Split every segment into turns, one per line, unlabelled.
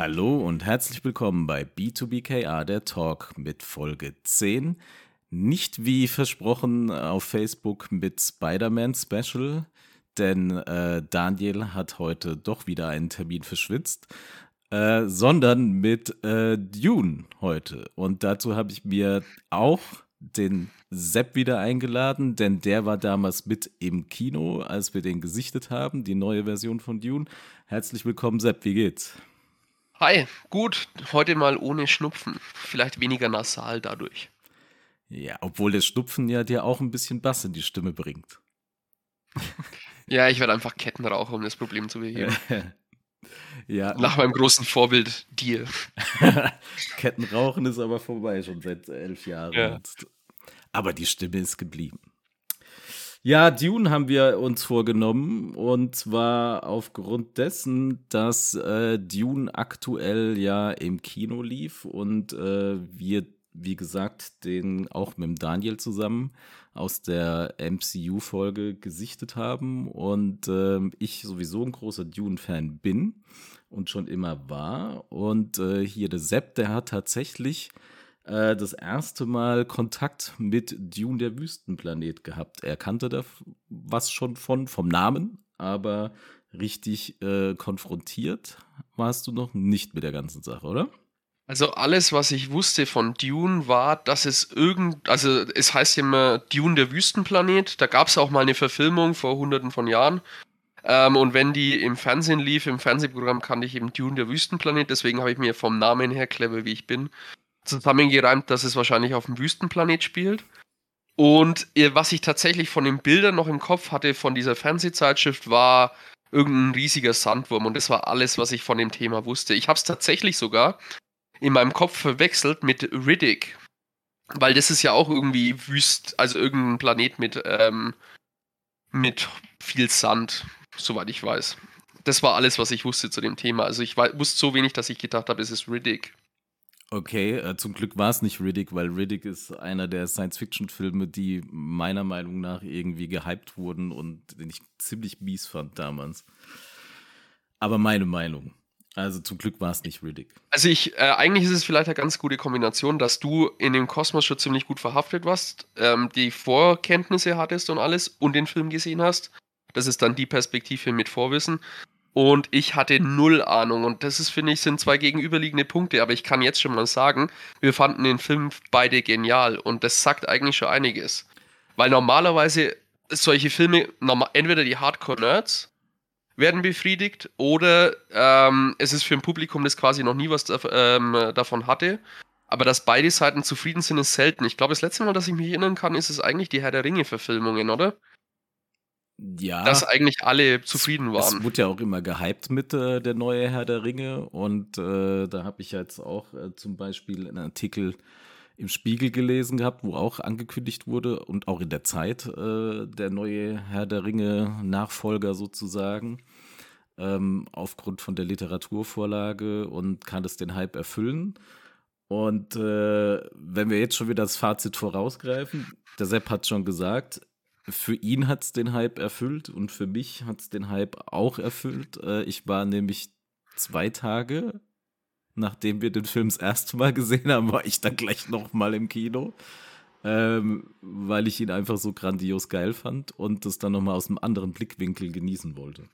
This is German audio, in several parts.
Hallo und herzlich willkommen bei B2BKA, der Talk mit Folge 10. Nicht wie versprochen auf Facebook mit Spider-Man Special, denn äh, Daniel hat heute doch wieder einen Termin verschwitzt, äh, sondern mit äh, Dune heute. Und dazu habe ich mir auch den Sepp wieder eingeladen, denn der war damals mit im Kino, als wir den gesichtet haben, die neue Version von Dune. Herzlich willkommen, Sepp, wie geht's?
Hi, gut, heute mal ohne Schnupfen. Vielleicht weniger nasal dadurch.
Ja, obwohl der Schnupfen ja dir auch ein bisschen Bass in die Stimme bringt.
ja, ich werde einfach Kettenraucher, um das Problem zu beheben. ja. Nach meinem großen Vorbild dir.
Kettenrauchen ist aber vorbei, schon seit elf Jahren. Ja. Aber die Stimme ist geblieben. Ja, Dune haben wir uns vorgenommen und zwar aufgrund dessen, dass äh, Dune aktuell ja im Kino lief und äh, wir, wie gesagt, den auch mit Daniel zusammen aus der MCU-Folge gesichtet haben und äh, ich sowieso ein großer Dune-Fan bin und schon immer war. Und äh, hier der Sepp, der hat tatsächlich äh, das erste Mal Kontakt mit Dune der Wüstenplanet gehabt. Er kannte da was schon von, vom Namen, aber richtig äh, konfrontiert warst du noch nicht mit der ganzen Sache, oder?
Also alles, was ich wusste von Dune, war, dass es irgend, also es heißt immer Dune der Wüstenplanet. Da gab es auch mal eine Verfilmung vor hunderten von Jahren. Ähm, und wenn die im Fernsehen lief, im Fernsehprogramm kannte ich eben Dune der Wüstenplanet. Deswegen habe ich mir vom Namen her, clever wie ich bin, zusammengereimt, dass es wahrscheinlich auf dem Wüstenplanet spielt. Und was ich tatsächlich von den Bildern noch im Kopf hatte von dieser Fernsehzeitschrift war irgendein riesiger Sandwurm und das war alles, was ich von dem Thema wusste. Ich habe es tatsächlich sogar in meinem Kopf verwechselt mit Riddick, weil das ist ja auch irgendwie wüst, also irgendein Planet mit ähm, mit viel Sand, soweit ich weiß. Das war alles, was ich wusste zu dem Thema. Also ich wusste so wenig, dass ich gedacht habe, es ist Riddick.
Okay, äh, zum Glück war es nicht Riddick, weil Riddick ist einer der Science-Fiction-Filme, die meiner Meinung nach irgendwie gehypt wurden und den ich ziemlich mies fand damals. Aber meine Meinung. Also zum Glück war es nicht Riddick.
Also ich, äh, eigentlich ist es vielleicht eine ganz gute Kombination, dass du in dem Kosmos schon ziemlich gut verhaftet warst, ähm, die Vorkenntnisse hattest und alles und den Film gesehen hast. Das ist dann die Perspektive mit Vorwissen. Und ich hatte null Ahnung. Und das ist, finde ich, sind zwei gegenüberliegende Punkte. Aber ich kann jetzt schon mal sagen, wir fanden den Film beide genial. Und das sagt eigentlich schon einiges. Weil normalerweise solche Filme, entweder die Hardcore-Nerds werden befriedigt oder ähm, es ist für ein Publikum, das quasi noch nie was ähm, davon hatte. Aber dass beide Seiten zufrieden sind, ist selten. Ich glaube, das letzte Mal, dass ich mich erinnern kann, ist es eigentlich die Herr der Ringe-Verfilmungen, oder?
Ja.
Dass eigentlich alle zufrieden waren.
Es wurde ja auch immer gehypt mit äh, der neue Herr der Ringe. Und äh, da habe ich jetzt auch äh, zum Beispiel einen Artikel im Spiegel gelesen gehabt, wo auch angekündigt wurde und auch in der Zeit äh, der neue Herr der Ringe Nachfolger sozusagen. Ähm, aufgrund von der Literaturvorlage und kann es den Hype erfüllen. Und äh, wenn wir jetzt schon wieder das Fazit vorausgreifen, der Sepp hat schon gesagt, für ihn hat es den Hype erfüllt und für mich hat es den Hype auch erfüllt. Äh, ich war nämlich zwei Tage, nachdem wir den Film das erste Mal gesehen haben, war ich dann gleich nochmal im Kino, ähm, weil ich ihn einfach so grandios geil fand und das dann nochmal aus einem anderen Blickwinkel genießen wollte.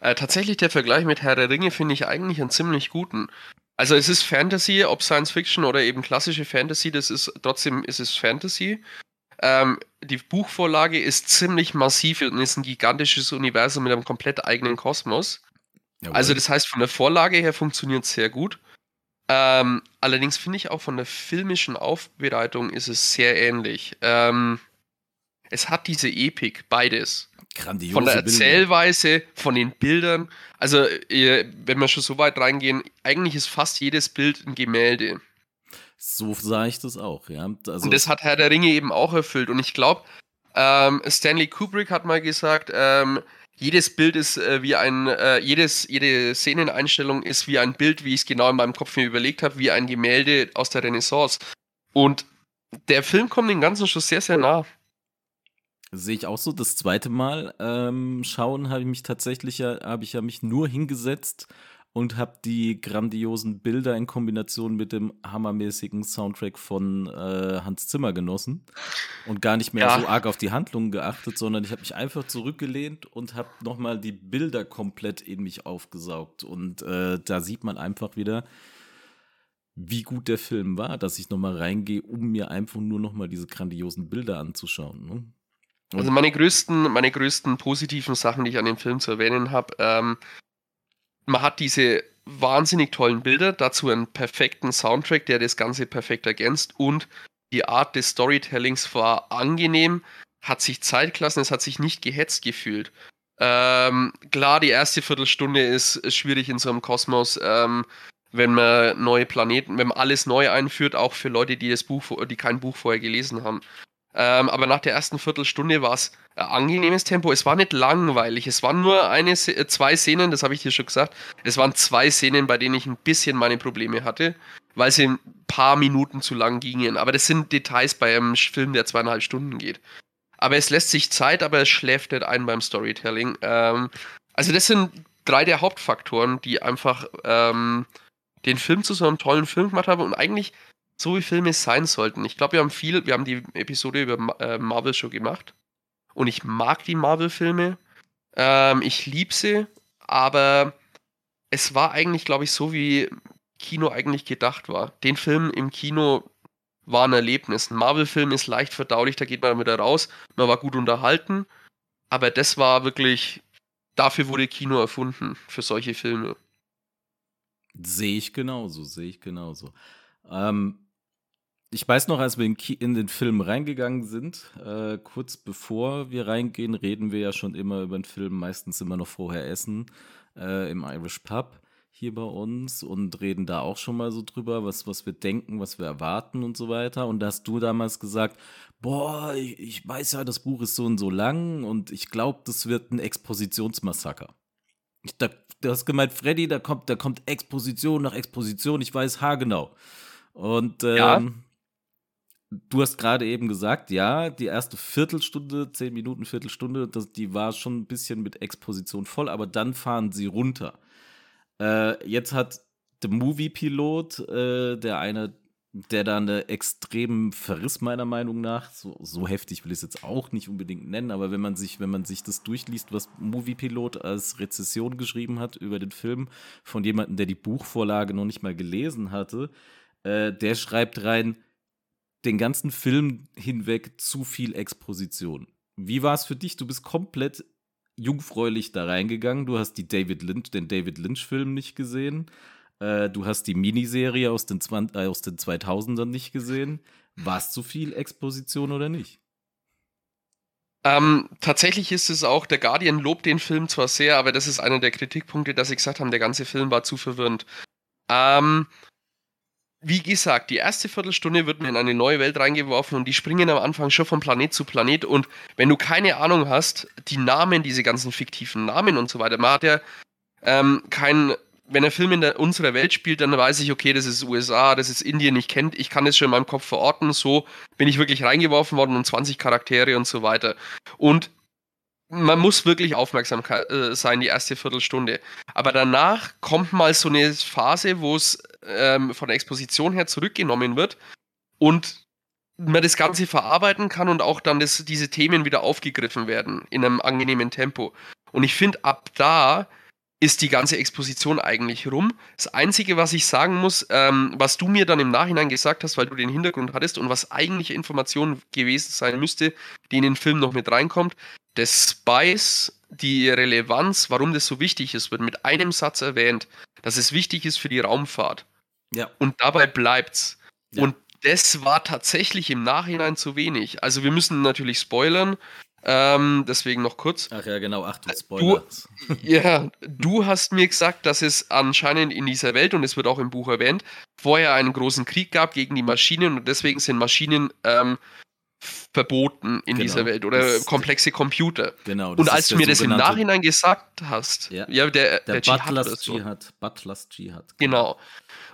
Äh, tatsächlich der Vergleich mit Herr der Ringe finde ich eigentlich einen ziemlich guten. Also es ist Fantasy, ob Science Fiction oder eben klassische Fantasy, das ist trotzdem ist es Fantasy. Ähm, die Buchvorlage ist ziemlich massiv und ist ein gigantisches Universum mit einem komplett eigenen Kosmos. Jawohl. Also das heißt, von der Vorlage her funktioniert es sehr gut. Ähm, allerdings finde ich auch von der filmischen Aufbereitung ist es sehr ähnlich. Ähm, es hat diese Epik, beides.
Grandiose
von der Erzählweise, Bilder. von den Bildern. Also, wenn wir schon so weit reingehen, eigentlich ist fast jedes Bild ein Gemälde.
So sah ich das auch, ja.
Also und das hat Herr der Ringe eben auch erfüllt. Und ich glaube, ähm, Stanley Kubrick hat mal gesagt, ähm, jedes Bild ist äh, wie ein, äh, jedes, jede Szeneneinstellung ist wie ein Bild, wie ich es genau in meinem Kopf mir überlegt habe, wie ein Gemälde aus der Renaissance. Und der Film kommt dem Ganzen schon sehr, sehr nah.
Sehe ich auch so. Das zweite Mal ähm, schauen habe ich mich tatsächlich ja, habe ich ja mich nur hingesetzt und habe die grandiosen Bilder in Kombination mit dem hammermäßigen Soundtrack von äh, Hans Zimmer genossen und gar nicht mehr ja. so arg auf die Handlungen geachtet, sondern ich habe mich einfach zurückgelehnt und habe nochmal die Bilder komplett in mich aufgesaugt. Und äh, da sieht man einfach wieder, wie gut der Film war, dass ich nochmal reingehe, um mir einfach nur nochmal diese grandiosen Bilder anzuschauen. Ne?
Also meine größten, meine größten positiven Sachen, die ich an dem Film zu erwähnen habe, ähm, man hat diese wahnsinnig tollen Bilder, dazu einen perfekten Soundtrack, der das Ganze perfekt ergänzt und die Art des Storytellings war angenehm, hat sich Zeit gelassen, es hat sich nicht gehetzt gefühlt. Ähm, klar, die erste Viertelstunde ist, schwierig in so einem Kosmos, ähm, wenn man neue Planeten, wenn man alles neu einführt, auch für Leute, die das Buch, die kein Buch vorher gelesen haben. Ähm, aber nach der ersten Viertelstunde war es ein angenehmes Tempo. Es war nicht langweilig. Es waren nur eine, äh, zwei Szenen, das habe ich dir schon gesagt. Es waren zwei Szenen, bei denen ich ein bisschen meine Probleme hatte, weil sie ein paar Minuten zu lang gingen. Aber das sind Details bei einem Film, der zweieinhalb Stunden geht. Aber es lässt sich Zeit, aber es schläft nicht ein beim Storytelling. Ähm, also das sind drei der Hauptfaktoren, die einfach ähm, den Film zu so einem tollen Film gemacht haben und eigentlich so wie Filme sein sollten. Ich glaube, wir haben viel, wir haben die Episode über äh, Marvel schon gemacht. Und ich mag die Marvel-Filme. Ähm, ich liebe sie, aber es war eigentlich, glaube ich, so wie Kino eigentlich gedacht war. Den Film im Kino war ein Erlebnis. Ein Marvel-Film ist leicht verdaulich, da geht man wieder raus. Man war gut unterhalten. Aber das war wirklich, dafür wurde Kino erfunden, für solche Filme.
Sehe ich genauso, sehe ich genauso. Ähm, ich weiß noch, als wir in, den Film reingegangen sind, äh, kurz bevor wir reingehen, reden wir ja schon immer über den Film, meistens immer noch vorher essen äh, im Irish Pub hier bei uns und reden da auch schon mal so drüber, was, was wir denken, was wir erwarten und so weiter. Und da hast du damals gesagt, boah, ich, ich weiß ja, das Buch ist so und so lang und ich glaube, das wird ein Expositionsmassaker. Ich, da, du hast gemeint, Freddy, da kommt, da kommt Exposition nach Exposition, ich weiß haargenau. Und ähm, ja du hast gerade eben gesagt, ja, die erste Viertelstunde, zehn Minuten, Viertelstunde, das, die war schon ein bisschen mit Exposition voll, aber dann fahren sie runter. Äh, jetzt hat der Movie-Pilot, äh, der eine, der da eine extremen Verriss meiner Meinung nach, so, so heftig will ich es jetzt auch nicht unbedingt nennen, aber wenn man sich, wenn man sich das durchliest, was Movie-Pilot als Rezession geschrieben hat über den Film, von jemandem, der die Buchvorlage noch nicht mal gelesen hatte, äh, der schreibt rein, den ganzen Film hinweg zu viel Exposition. Wie war es für dich? Du bist komplett jungfräulich da reingegangen. Du hast die David Lynch, den David Lynch-Film nicht gesehen. Äh, du hast die Miniserie aus den, 20, äh, aus den 2000ern nicht gesehen. War es zu viel Exposition oder nicht?
Ähm, tatsächlich ist es auch, der Guardian lobt den Film zwar sehr, aber das ist einer der Kritikpunkte, dass sie gesagt haben, der ganze Film war zu verwirrend. Ähm, wie gesagt, die erste Viertelstunde wird mir in eine neue Welt reingeworfen und die springen am Anfang schon von Planet zu Planet. Und wenn du keine Ahnung hast, die Namen, diese ganzen fiktiven Namen und so weiter, man hat ja ähm, kein, wenn der Film in der, unserer Welt spielt, dann weiß ich, okay, das ist USA, das ist Indien, ich kennt, ich kann das schon in meinem Kopf verorten. So bin ich wirklich reingeworfen worden und 20 Charaktere und so weiter. Und man muss wirklich aufmerksam äh, sein, die erste Viertelstunde. Aber danach kommt mal so eine Phase, wo es ähm, von der Exposition her zurückgenommen wird und man das Ganze verarbeiten kann und auch dann das, diese Themen wieder aufgegriffen werden in einem angenehmen Tempo. Und ich finde, ab da ist die ganze Exposition eigentlich rum. Das Einzige, was ich sagen muss, ähm, was du mir dann im Nachhinein gesagt hast, weil du den Hintergrund hattest und was eigentliche Information gewesen sein müsste, die in den Film noch mit reinkommt, des Spice, die Relevanz, warum das so wichtig ist, wird mit einem Satz erwähnt, dass es wichtig ist für die Raumfahrt. Ja. Und dabei bleibt's. Ja. Und das war tatsächlich im Nachhinein zu wenig. Also wir müssen natürlich spoilern. Ähm, deswegen noch kurz.
Ach ja, genau, ach du Spoiler.
Du, ja, du hast mir gesagt, dass es anscheinend in dieser Welt, und es wird auch im Buch erwähnt, vorher einen großen Krieg gab gegen die Maschinen und deswegen sind Maschinen ähm, verboten in genau. dieser Welt oder das komplexe Computer. Genau. Und als du mir das im Nachhinein gesagt hast,
ja, ja der, der, der Butlers
so. Jihad, Butlers Jihad. Genau.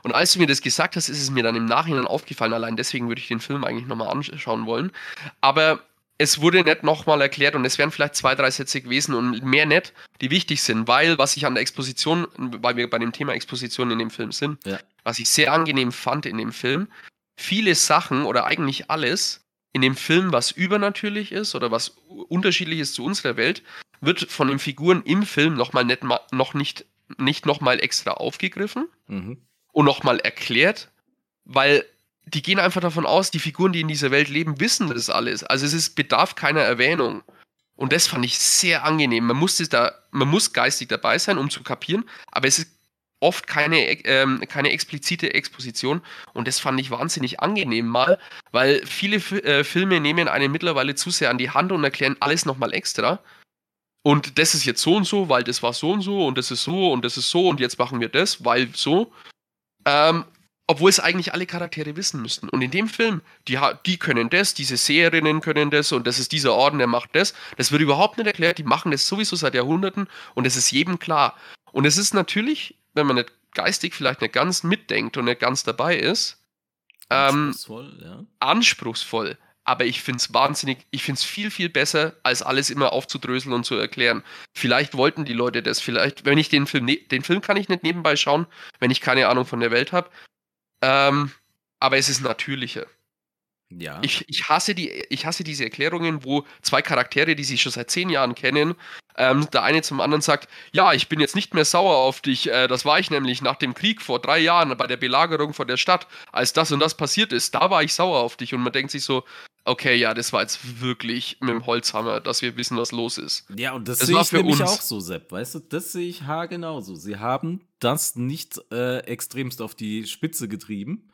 Und als du mir das gesagt hast, ist es mir dann im Nachhinein aufgefallen. Allein deswegen würde ich den Film eigentlich nochmal anschauen wollen. Aber es wurde nicht nochmal erklärt und es wären vielleicht zwei, drei Sätze gewesen und mehr nicht, die wichtig sind, weil was ich an der Exposition, weil wir bei dem Thema Exposition in dem Film sind, ja. was ich sehr angenehm fand in dem Film, viele Sachen oder eigentlich alles in dem Film, was übernatürlich ist oder was unterschiedlich ist zu unserer Welt, wird von den Figuren im Film nochmal nicht, noch nicht, nicht nochmal extra aufgegriffen mhm. und nochmal erklärt, weil die gehen einfach davon aus, die Figuren, die in dieser Welt leben, wissen das alles. Also es ist, bedarf keiner Erwähnung. Und das fand ich sehr angenehm. Man muss, da, man muss geistig dabei sein, um zu kapieren, aber es ist oft keine, ähm, keine explizite Exposition und das fand ich wahnsinnig angenehm mal, weil viele äh, Filme nehmen einen mittlerweile zu sehr an die Hand und erklären alles nochmal extra. Und das ist jetzt so und so, weil das war so und so und das ist so und das ist so und jetzt machen wir das, weil so. Ähm, obwohl es eigentlich alle Charaktere wissen müssten. Und in dem Film, die, die können das, diese Seherinnen können das und das ist dieser Orden, der macht das. Das wird überhaupt nicht erklärt, die machen das sowieso seit Jahrhunderten und es ist jedem klar. Und es ist natürlich, wenn man nicht geistig vielleicht nicht ganz mitdenkt und nicht ganz dabei ist, ähm, anspruchsvoll, ja. anspruchsvoll. Aber ich finde es wahnsinnig, ich finde es viel, viel besser, als alles immer aufzudröseln und zu erklären. Vielleicht wollten die Leute das, vielleicht, wenn ich den Film, ne, den Film kann ich nicht nebenbei schauen, wenn ich keine Ahnung von der Welt habe. Ähm, aber es ist natürlicher. Ja. Ich, ich, hasse die, ich hasse diese Erklärungen, wo zwei Charaktere, die sich schon seit zehn Jahren kennen, ähm, der eine zum anderen sagt, ja, ich bin jetzt nicht mehr sauer auf dich, äh, das war ich nämlich nach dem Krieg vor drei Jahren bei der Belagerung von der Stadt, als das und das passiert ist, da war ich sauer auf dich und man denkt sich so, okay, ja, das war jetzt wirklich mit dem Holzhammer, dass wir wissen, was los ist.
Ja, und das, das sehe ich für nämlich uns. auch so, Sepp, weißt du, das sehe ich haargenauso. Sie haben das nicht äh, extremst auf die Spitze getrieben,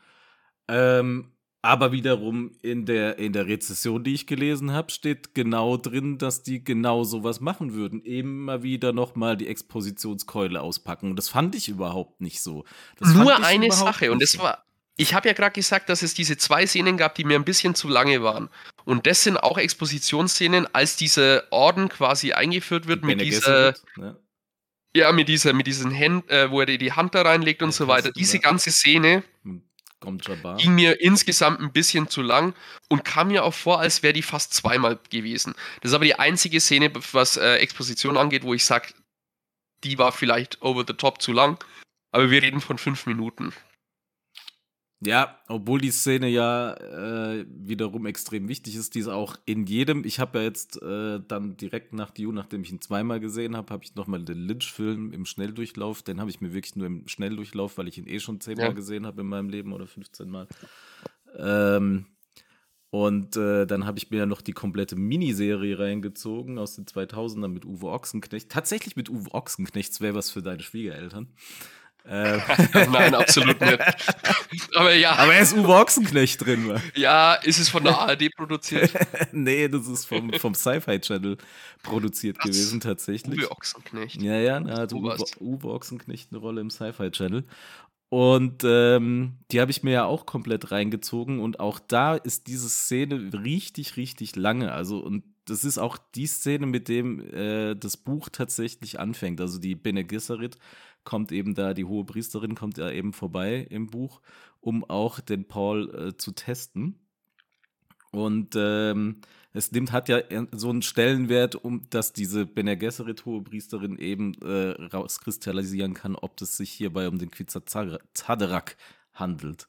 ähm, aber wiederum in der, in der Rezession, die ich gelesen habe, steht genau drin, dass die genau sowas machen würden. Immer wieder nochmal die Expositionskeule auspacken. Und das fand ich überhaupt nicht so. Das
Nur eine Sache. Und das war, ich habe ja gerade gesagt, dass es diese zwei Szenen gab, die mir ein bisschen zu lange waren. Und das sind auch Expositionsszenen, als dieser Orden quasi eingeführt wird mit dieser. Ja. ja. mit dieser, mit diesen Händen, äh, wo er die Hand da reinlegt und ja, so weiter. Diese ganze Szene hm. Kommt Jabbar. Ging mir insgesamt ein bisschen zu lang und kam mir auch vor, als wäre die fast zweimal gewesen. Das ist aber die einzige Szene, was äh, Exposition angeht, wo ich sage, die war vielleicht over the top zu lang. Aber wir reden von fünf Minuten.
Ja, obwohl die Szene ja äh, wiederum extrem wichtig ist, die ist auch in jedem. Ich habe ja jetzt äh, dann direkt nach Dune, nachdem ich ihn zweimal gesehen habe, habe ich nochmal den Lynch-Film im Schnelldurchlauf. Den habe ich mir wirklich nur im Schnelldurchlauf, weil ich ihn eh schon zehnmal ja. gesehen habe in meinem Leben oder 15 Mal. Ähm, und äh, dann habe ich mir ja noch die komplette Miniserie reingezogen aus den 2000ern mit Uwe Ochsenknecht. Tatsächlich mit Uwe Ochsenknecht, wäre was für deine Schwiegereltern.
Äh. Nein, absolut nicht.
Aber ja. Aber er ist Uwe Ochsenknecht drin.
Ja, ist es von der ARD produziert?
nee, das ist vom, vom Sci-Fi Channel produziert Was? gewesen, tatsächlich.
Uwe Ochsenknecht.
Ja, ja, da hat Uwe, Uwe Ochsenknecht eine Rolle im Sci-Fi Channel. Und ähm, die habe ich mir ja auch komplett reingezogen. Und auch da ist diese Szene richtig, richtig lange. Also, und das ist auch die Szene, mit dem äh, das Buch tatsächlich anfängt. Also die Bene Gesserit kommt eben da, die hohe Priesterin kommt ja eben vorbei im Buch, um auch den Paul äh, zu testen. Und ähm, es nimmt, hat ja so einen Stellenwert, um dass diese Bene Gesserit hohe Priesterin eben äh, rauskristallisieren kann, ob es sich hierbei um den Quetzalcoatl handelt.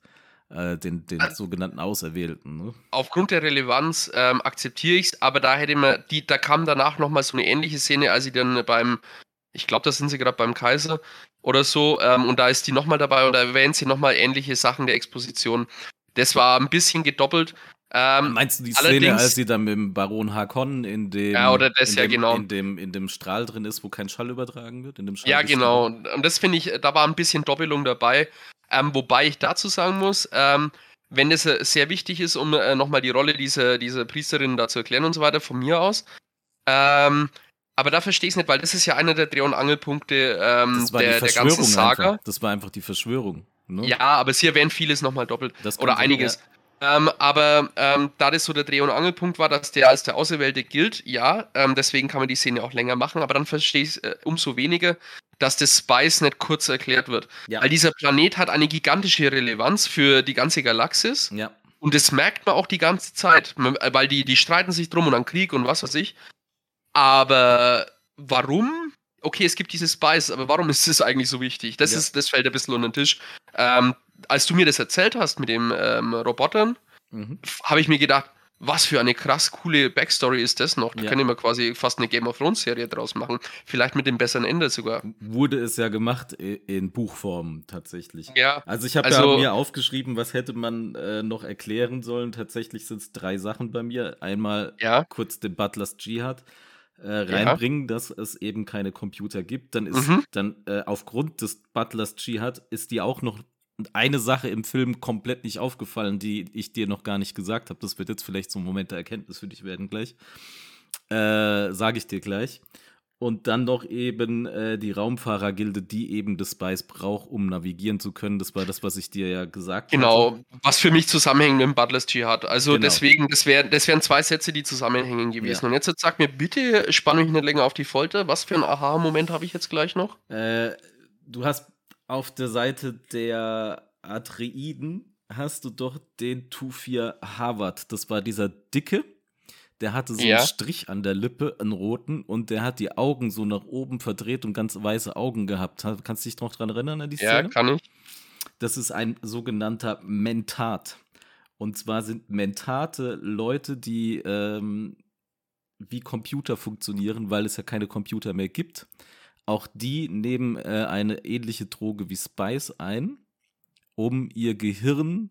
Äh, den, den also, sogenannten Auserwählten. Ne?
Aufgrund der Relevanz ähm, akzeptiere ich es, aber da hätte man, die, da kam danach nochmal so eine ähnliche Szene, als sie dann beim ich glaube, da sind sie gerade beim Kaiser oder so. Ähm, und da ist die nochmal dabei und da erwähnt sie nochmal ähnliche Sachen der Exposition. Das war ein bisschen gedoppelt.
Ähm, Meinst du die Szene, als sie dann mit dem Baron Harkonnen in dem,
ja, oder das,
in,
ja,
dem
genau.
in, dem, in dem Strahl drin ist, wo kein Schall übertragen wird? In dem
ja, genau. Und das finde ich, da war ein bisschen Doppelung dabei. Ähm, wobei ich dazu sagen muss, ähm, wenn das äh, sehr wichtig ist, um äh, nochmal die Rolle dieser, dieser Priesterin da zu erklären und so weiter, von mir aus, ähm, aber da verstehe ich es nicht, weil das ist ja einer der Dreh- und Angelpunkte ähm, der, der ganzen Saga.
Einfach. Das war einfach die Verschwörung.
Ne? Ja, aber sie erwähnt vieles nochmal doppelt. oder einiges. Ja. Ähm, aber ähm, da das so der Dreh- und Angelpunkt war, dass der als der Auserwählte gilt, ja, ähm, deswegen kann man die Szene auch länger machen, aber dann verstehe ich äh, umso weniger, dass das Spice nicht kurz erklärt wird. Ja. Weil dieser Planet hat eine gigantische Relevanz für die ganze Galaxis. Ja Und das merkt man auch die ganze Zeit, weil die, die streiten sich drum und an Krieg und was weiß ich. Aber warum? Okay, es gibt diese Spice, aber warum ist das eigentlich so wichtig? Das, ja. ist, das fällt ein bisschen unter den Tisch. Ähm, als du mir das erzählt hast mit den ähm, Robotern, mhm. habe ich mir gedacht, was für eine krass coole Backstory ist das noch? Da ja. können wir quasi fast eine Game of Thrones Serie draus machen. Vielleicht mit dem besseren Ende sogar.
Wurde es ja gemacht in Buchform tatsächlich.
Ja.
Also ich habe also, da mir aufgeschrieben, was hätte man äh, noch erklären sollen. Tatsächlich sind es drei Sachen bei mir. Einmal
ja.
kurz den Butlers Jihad. Äh, reinbringen, ja. dass es eben keine Computer gibt, dann ist mhm. dann äh, aufgrund des Butlers Jihad ist die auch noch eine Sache im Film komplett nicht aufgefallen, die ich dir noch gar nicht gesagt habe. Das wird jetzt vielleicht so ein Moment der Erkenntnis für dich werden gleich. Äh, Sage ich dir gleich. Und dann noch eben äh, die Raumfahrergilde, die eben das Spice braucht, um navigieren zu können. Das war das, was ich dir ja gesagt
habe. Genau, hatte. was für mich zusammenhängt mit dem Butler's Jihad. Also genau. deswegen, das, wär, das wären zwei Sätze, die zusammenhängen gewesen. Ja. Und jetzt, jetzt sag mir bitte, spann mich nicht länger auf die Folter. Was für ein Aha-Moment habe ich jetzt gleich noch?
Äh, du hast auf der Seite der Atreiden hast du doch den Tufir Harvard. Das war dieser Dicke. Der hatte so ja. einen Strich an der Lippe, einen roten, und der hat die Augen so nach oben verdreht und ganz weiße Augen gehabt. Kannst du dich noch dran erinnern an die Szene?
Ja, kann ich.
Das ist ein sogenannter Mentat. Und zwar sind Mentate Leute, die ähm, wie Computer funktionieren, weil es ja keine Computer mehr gibt. Auch die nehmen äh, eine ähnliche Droge wie Spice ein, um ihr Gehirn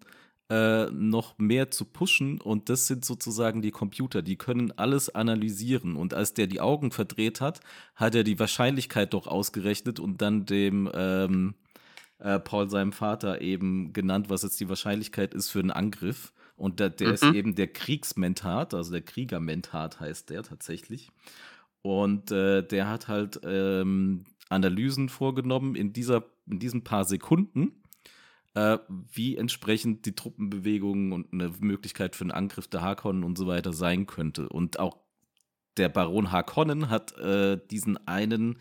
äh, noch mehr zu pushen. Und das sind sozusagen die Computer, die können alles analysieren. Und als der die Augen verdreht hat, hat er die Wahrscheinlichkeit doch ausgerechnet und dann dem ähm, äh, Paul, seinem Vater, eben genannt, was jetzt die Wahrscheinlichkeit ist für einen Angriff. Und der, der mhm. ist eben der Kriegsmentat, also der Kriegermentat heißt der tatsächlich. Und äh, der hat halt ähm, Analysen vorgenommen in, dieser, in diesen paar Sekunden, äh, wie entsprechend die Truppenbewegungen und eine Möglichkeit für einen Angriff der Harkonnen und so weiter sein könnte. Und auch der Baron Harkonnen hat äh, diesen einen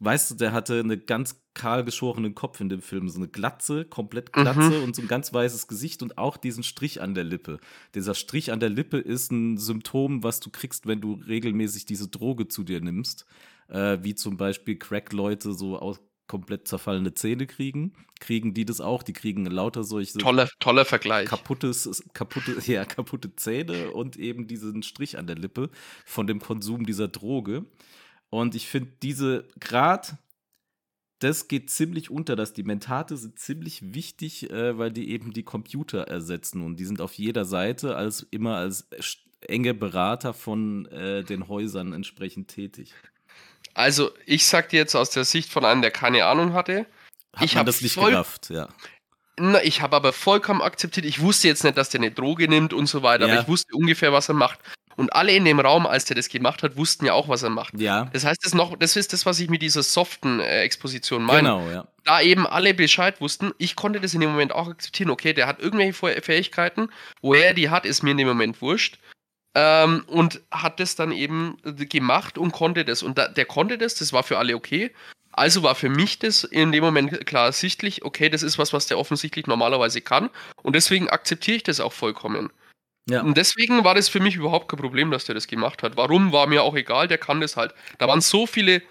weißt du, der hatte einen ganz kahl geschorenen Kopf in dem Film. So eine Glatze, komplett Glatze mhm. und so ein ganz weißes Gesicht und auch diesen Strich an der Lippe. Dieser Strich an der Lippe ist ein Symptom, was du kriegst, wenn du regelmäßig diese Droge zu dir nimmst. Äh, wie zum Beispiel Crack-Leute so aus komplett zerfallene Zähne kriegen, kriegen die das auch. Die kriegen lauter solche
toller, toller Vergleich.
Kaputtes, kaputte, ja, kaputte Zähne und eben diesen Strich an der Lippe von dem Konsum dieser Droge. Und ich finde, diese Grad, das geht ziemlich unter, dass die Mentate sind ziemlich wichtig, äh, weil die eben die Computer ersetzen und die sind auf jeder Seite als immer als enge Berater von äh, den Häusern entsprechend tätig.
Also, ich sag dir jetzt aus der Sicht von einem, der keine Ahnung hatte,
Hat ich habe das nicht voll, gerafft, ja.
Na, ich habe aber vollkommen akzeptiert. Ich wusste jetzt nicht, dass der eine Droge nimmt und so weiter, ja. aber ich wusste ungefähr, was er macht. Und alle in dem Raum, als der das gemacht hat, wussten ja auch, was er macht.
Ja.
Das heißt, das, noch, das ist das, was ich mit dieser soften äh, Exposition meine.
Genau, ja.
Da eben alle Bescheid wussten, ich konnte das in dem Moment auch akzeptieren. Okay, der hat irgendwelche Fähigkeiten, woher er die hat, ist mir in dem Moment wurscht. Ähm, und hat das dann eben gemacht und konnte das. Und da, der konnte das, das war für alle okay. Also war für mich das in dem Moment klar ersichtlich, okay, das ist was, was der offensichtlich normalerweise kann. Und deswegen akzeptiere ich das auch vollkommen. Ja. Und deswegen war das für mich überhaupt kein Problem, dass der das gemacht hat. Warum, war mir auch egal, der kann das halt. Da waren so viele,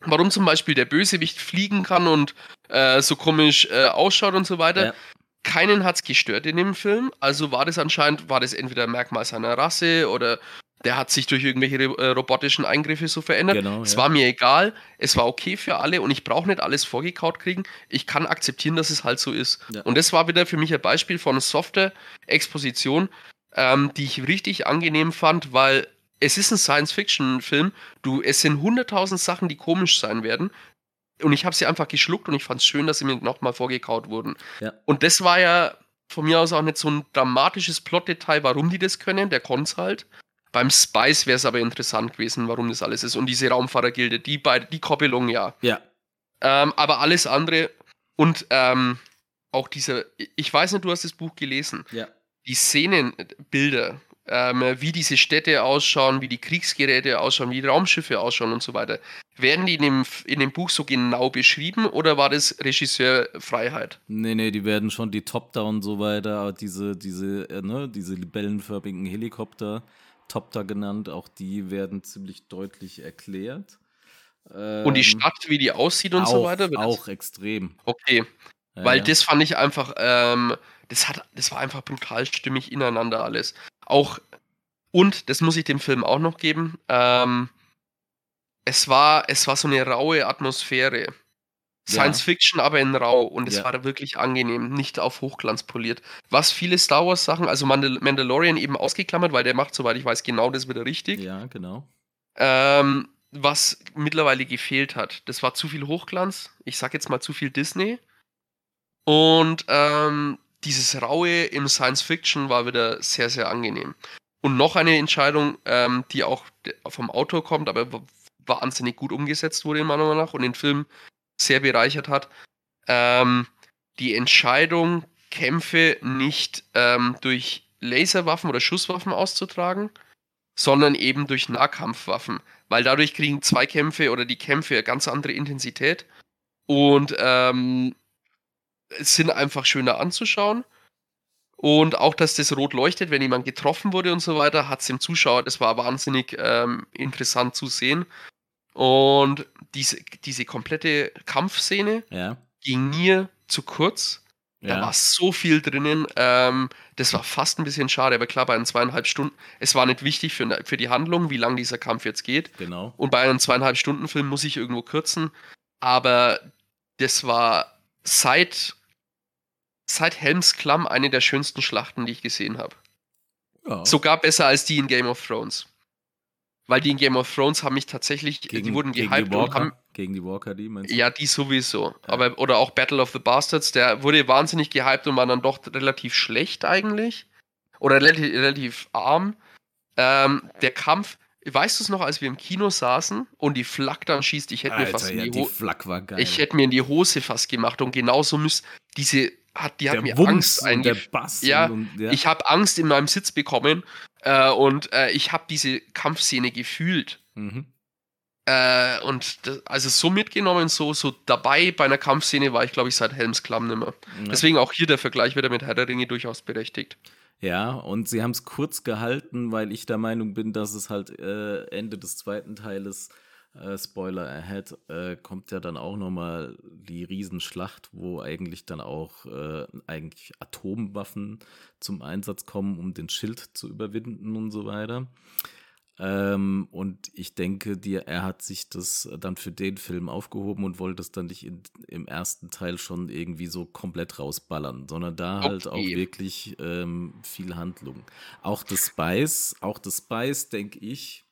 warum zum Beispiel der Bösewicht fliegen kann und äh, so komisch äh, ausschaut und so weiter. Ja. Keinen hat es gestört in dem Film. Also war das anscheinend, war das entweder ein Merkmal seiner Rasse oder der hat sich durch irgendwelche äh, robotischen Eingriffe so verändert. Genau, es ja. war mir egal, es war okay für alle und ich brauche nicht alles vorgekaut kriegen. Ich kann akzeptieren, dass es halt so ist. Ja. Und das war wieder für mich ein Beispiel von softer Exposition, ähm, die ich richtig angenehm fand, weil es ist ein Science-Fiction-Film. Du, es sind hunderttausend Sachen, die komisch sein werden. Und ich habe sie einfach geschluckt und ich fand es schön, dass sie mir nochmal vorgekaut wurden. Ja. Und das war ja von mir aus auch nicht so ein dramatisches Plotdetail, warum die das können. Der konnte halt. Beim Spice wäre es aber interessant gewesen, warum das alles ist. Und diese Raumfahrergilde, die beide, die Koppelung, ja.
Ja.
Ähm, aber alles andere und ähm, auch dieser, ich weiß nicht, du hast das Buch gelesen.
Ja
die Szenenbilder, ähm, wie diese Städte ausschauen, wie die Kriegsgeräte ausschauen, wie die Raumschiffe ausschauen und so weiter. werden die in dem, in dem Buch so genau beschrieben oder war das Regisseurfreiheit?
Nee, nee, die werden schon die Top-Down und so weiter, diese, diese, äh, ne, diese libellenförmigen Helikopter, Top-Da genannt, auch die werden ziemlich deutlich erklärt.
Ähm, und die ähm, Stadt, wie die aussieht und
auch,
so weiter?
Auch extrem.
Okay. Ja, Weil ja. das fand ich einfach, ähm, das hat, das war einfach brutal stimmig ineinander alles. Auch, und das muss ich dem Film auch noch geben, ähm, es war, es war so eine raue Atmosphäre. Science ja. Fiction, aber in rau und es ja. war wirklich angenehm, nicht auf Hochglanz poliert. Was viele Star Wars Sachen, also Mandal Mandalorian eben ausgeklammert, weil der macht, soweit ich weiß, genau das wieder richtig.
Ja, genau.
Ähm, was mittlerweile gefehlt hat. Das war zu viel Hochglanz. Ich sag jetzt mal zu viel Disney. Und ähm, dieses Raue im Science Fiction war wieder sehr, sehr angenehm. Und noch eine Entscheidung, ähm, die auch vom Autor kommt, aber wahnsinnig gut umgesetzt wurde, in meiner Meinung nach, und den Film sehr bereichert hat. Ähm, die Entscheidung, Kämpfe nicht ähm, durch Laserwaffen oder Schusswaffen auszutragen, sondern eben durch Nahkampfwaffen. Weil dadurch kriegen Zweikämpfe oder die Kämpfe eine ganz andere Intensität und ähm, sind einfach schöner anzuschauen. Und auch, dass das rot leuchtet, wenn jemand getroffen wurde und so weiter, hat es dem Zuschauer, das war wahnsinnig ähm, interessant zu sehen. Und diese, diese komplette Kampfszene
ja.
ging mir zu kurz. Da ja. war so viel drinnen. Ähm, das war fast ein bisschen schade, aber klar, bei einem zweieinhalb Stunden, es war nicht wichtig für, für die Handlung, wie lang dieser Kampf jetzt geht.
Genau.
Und bei einem zweieinhalb Stunden Film muss ich irgendwo kürzen. Aber das war seit, seit Helms Klamm eine der schönsten Schlachten, die ich gesehen habe. Ja. Sogar besser als die in Game of Thrones weil die in Game of Thrones haben mich tatsächlich,
gegen,
die wurden
gehypt gegen die Walker, und haben. Gegen die Walker, die meinst
du? Ja, die sowieso. Ja. Aber, oder auch Battle of the Bastards, der wurde wahnsinnig gehypt und war dann doch relativ schlecht eigentlich. Oder relativ, relativ arm. Ähm, der Kampf, weißt du es noch, als wir im Kino saßen und die Flak dann schießt, ich hätte Alter, mir fast
ja,
in die,
die Flak war geil.
Ich hätte mir in die Hose fast gemacht und genauso müsste diese hat, die
der
hat mir
Wumms
Angst
eingefangen.
Ja, ja, ich habe Angst in meinem Sitz bekommen äh, und äh, ich habe diese Kampfszene gefühlt.
Mhm.
Äh, und das, also so mitgenommen, so, so dabei bei einer Kampfszene war ich, glaube ich, seit Helms Klamm nimmer. Ja. Deswegen auch hier der Vergleich wieder mit Herr der Ringe durchaus berechtigt.
Ja, und sie haben es kurz gehalten, weil ich der Meinung bin, dass es halt äh, Ende des zweiten Teiles äh, Spoiler ahead, äh, kommt ja dann auch nochmal die Riesenschlacht, wo eigentlich dann auch äh, eigentlich Atomwaffen zum Einsatz kommen, um den Schild zu überwinden und so weiter. Ähm, und ich denke dir, er hat sich das dann für den Film aufgehoben und wollte es dann nicht in, im ersten Teil schon irgendwie so komplett rausballern, sondern da halt auch wirklich ähm, viel Handlung. Auch das Spice, auch das Spice, denke ich,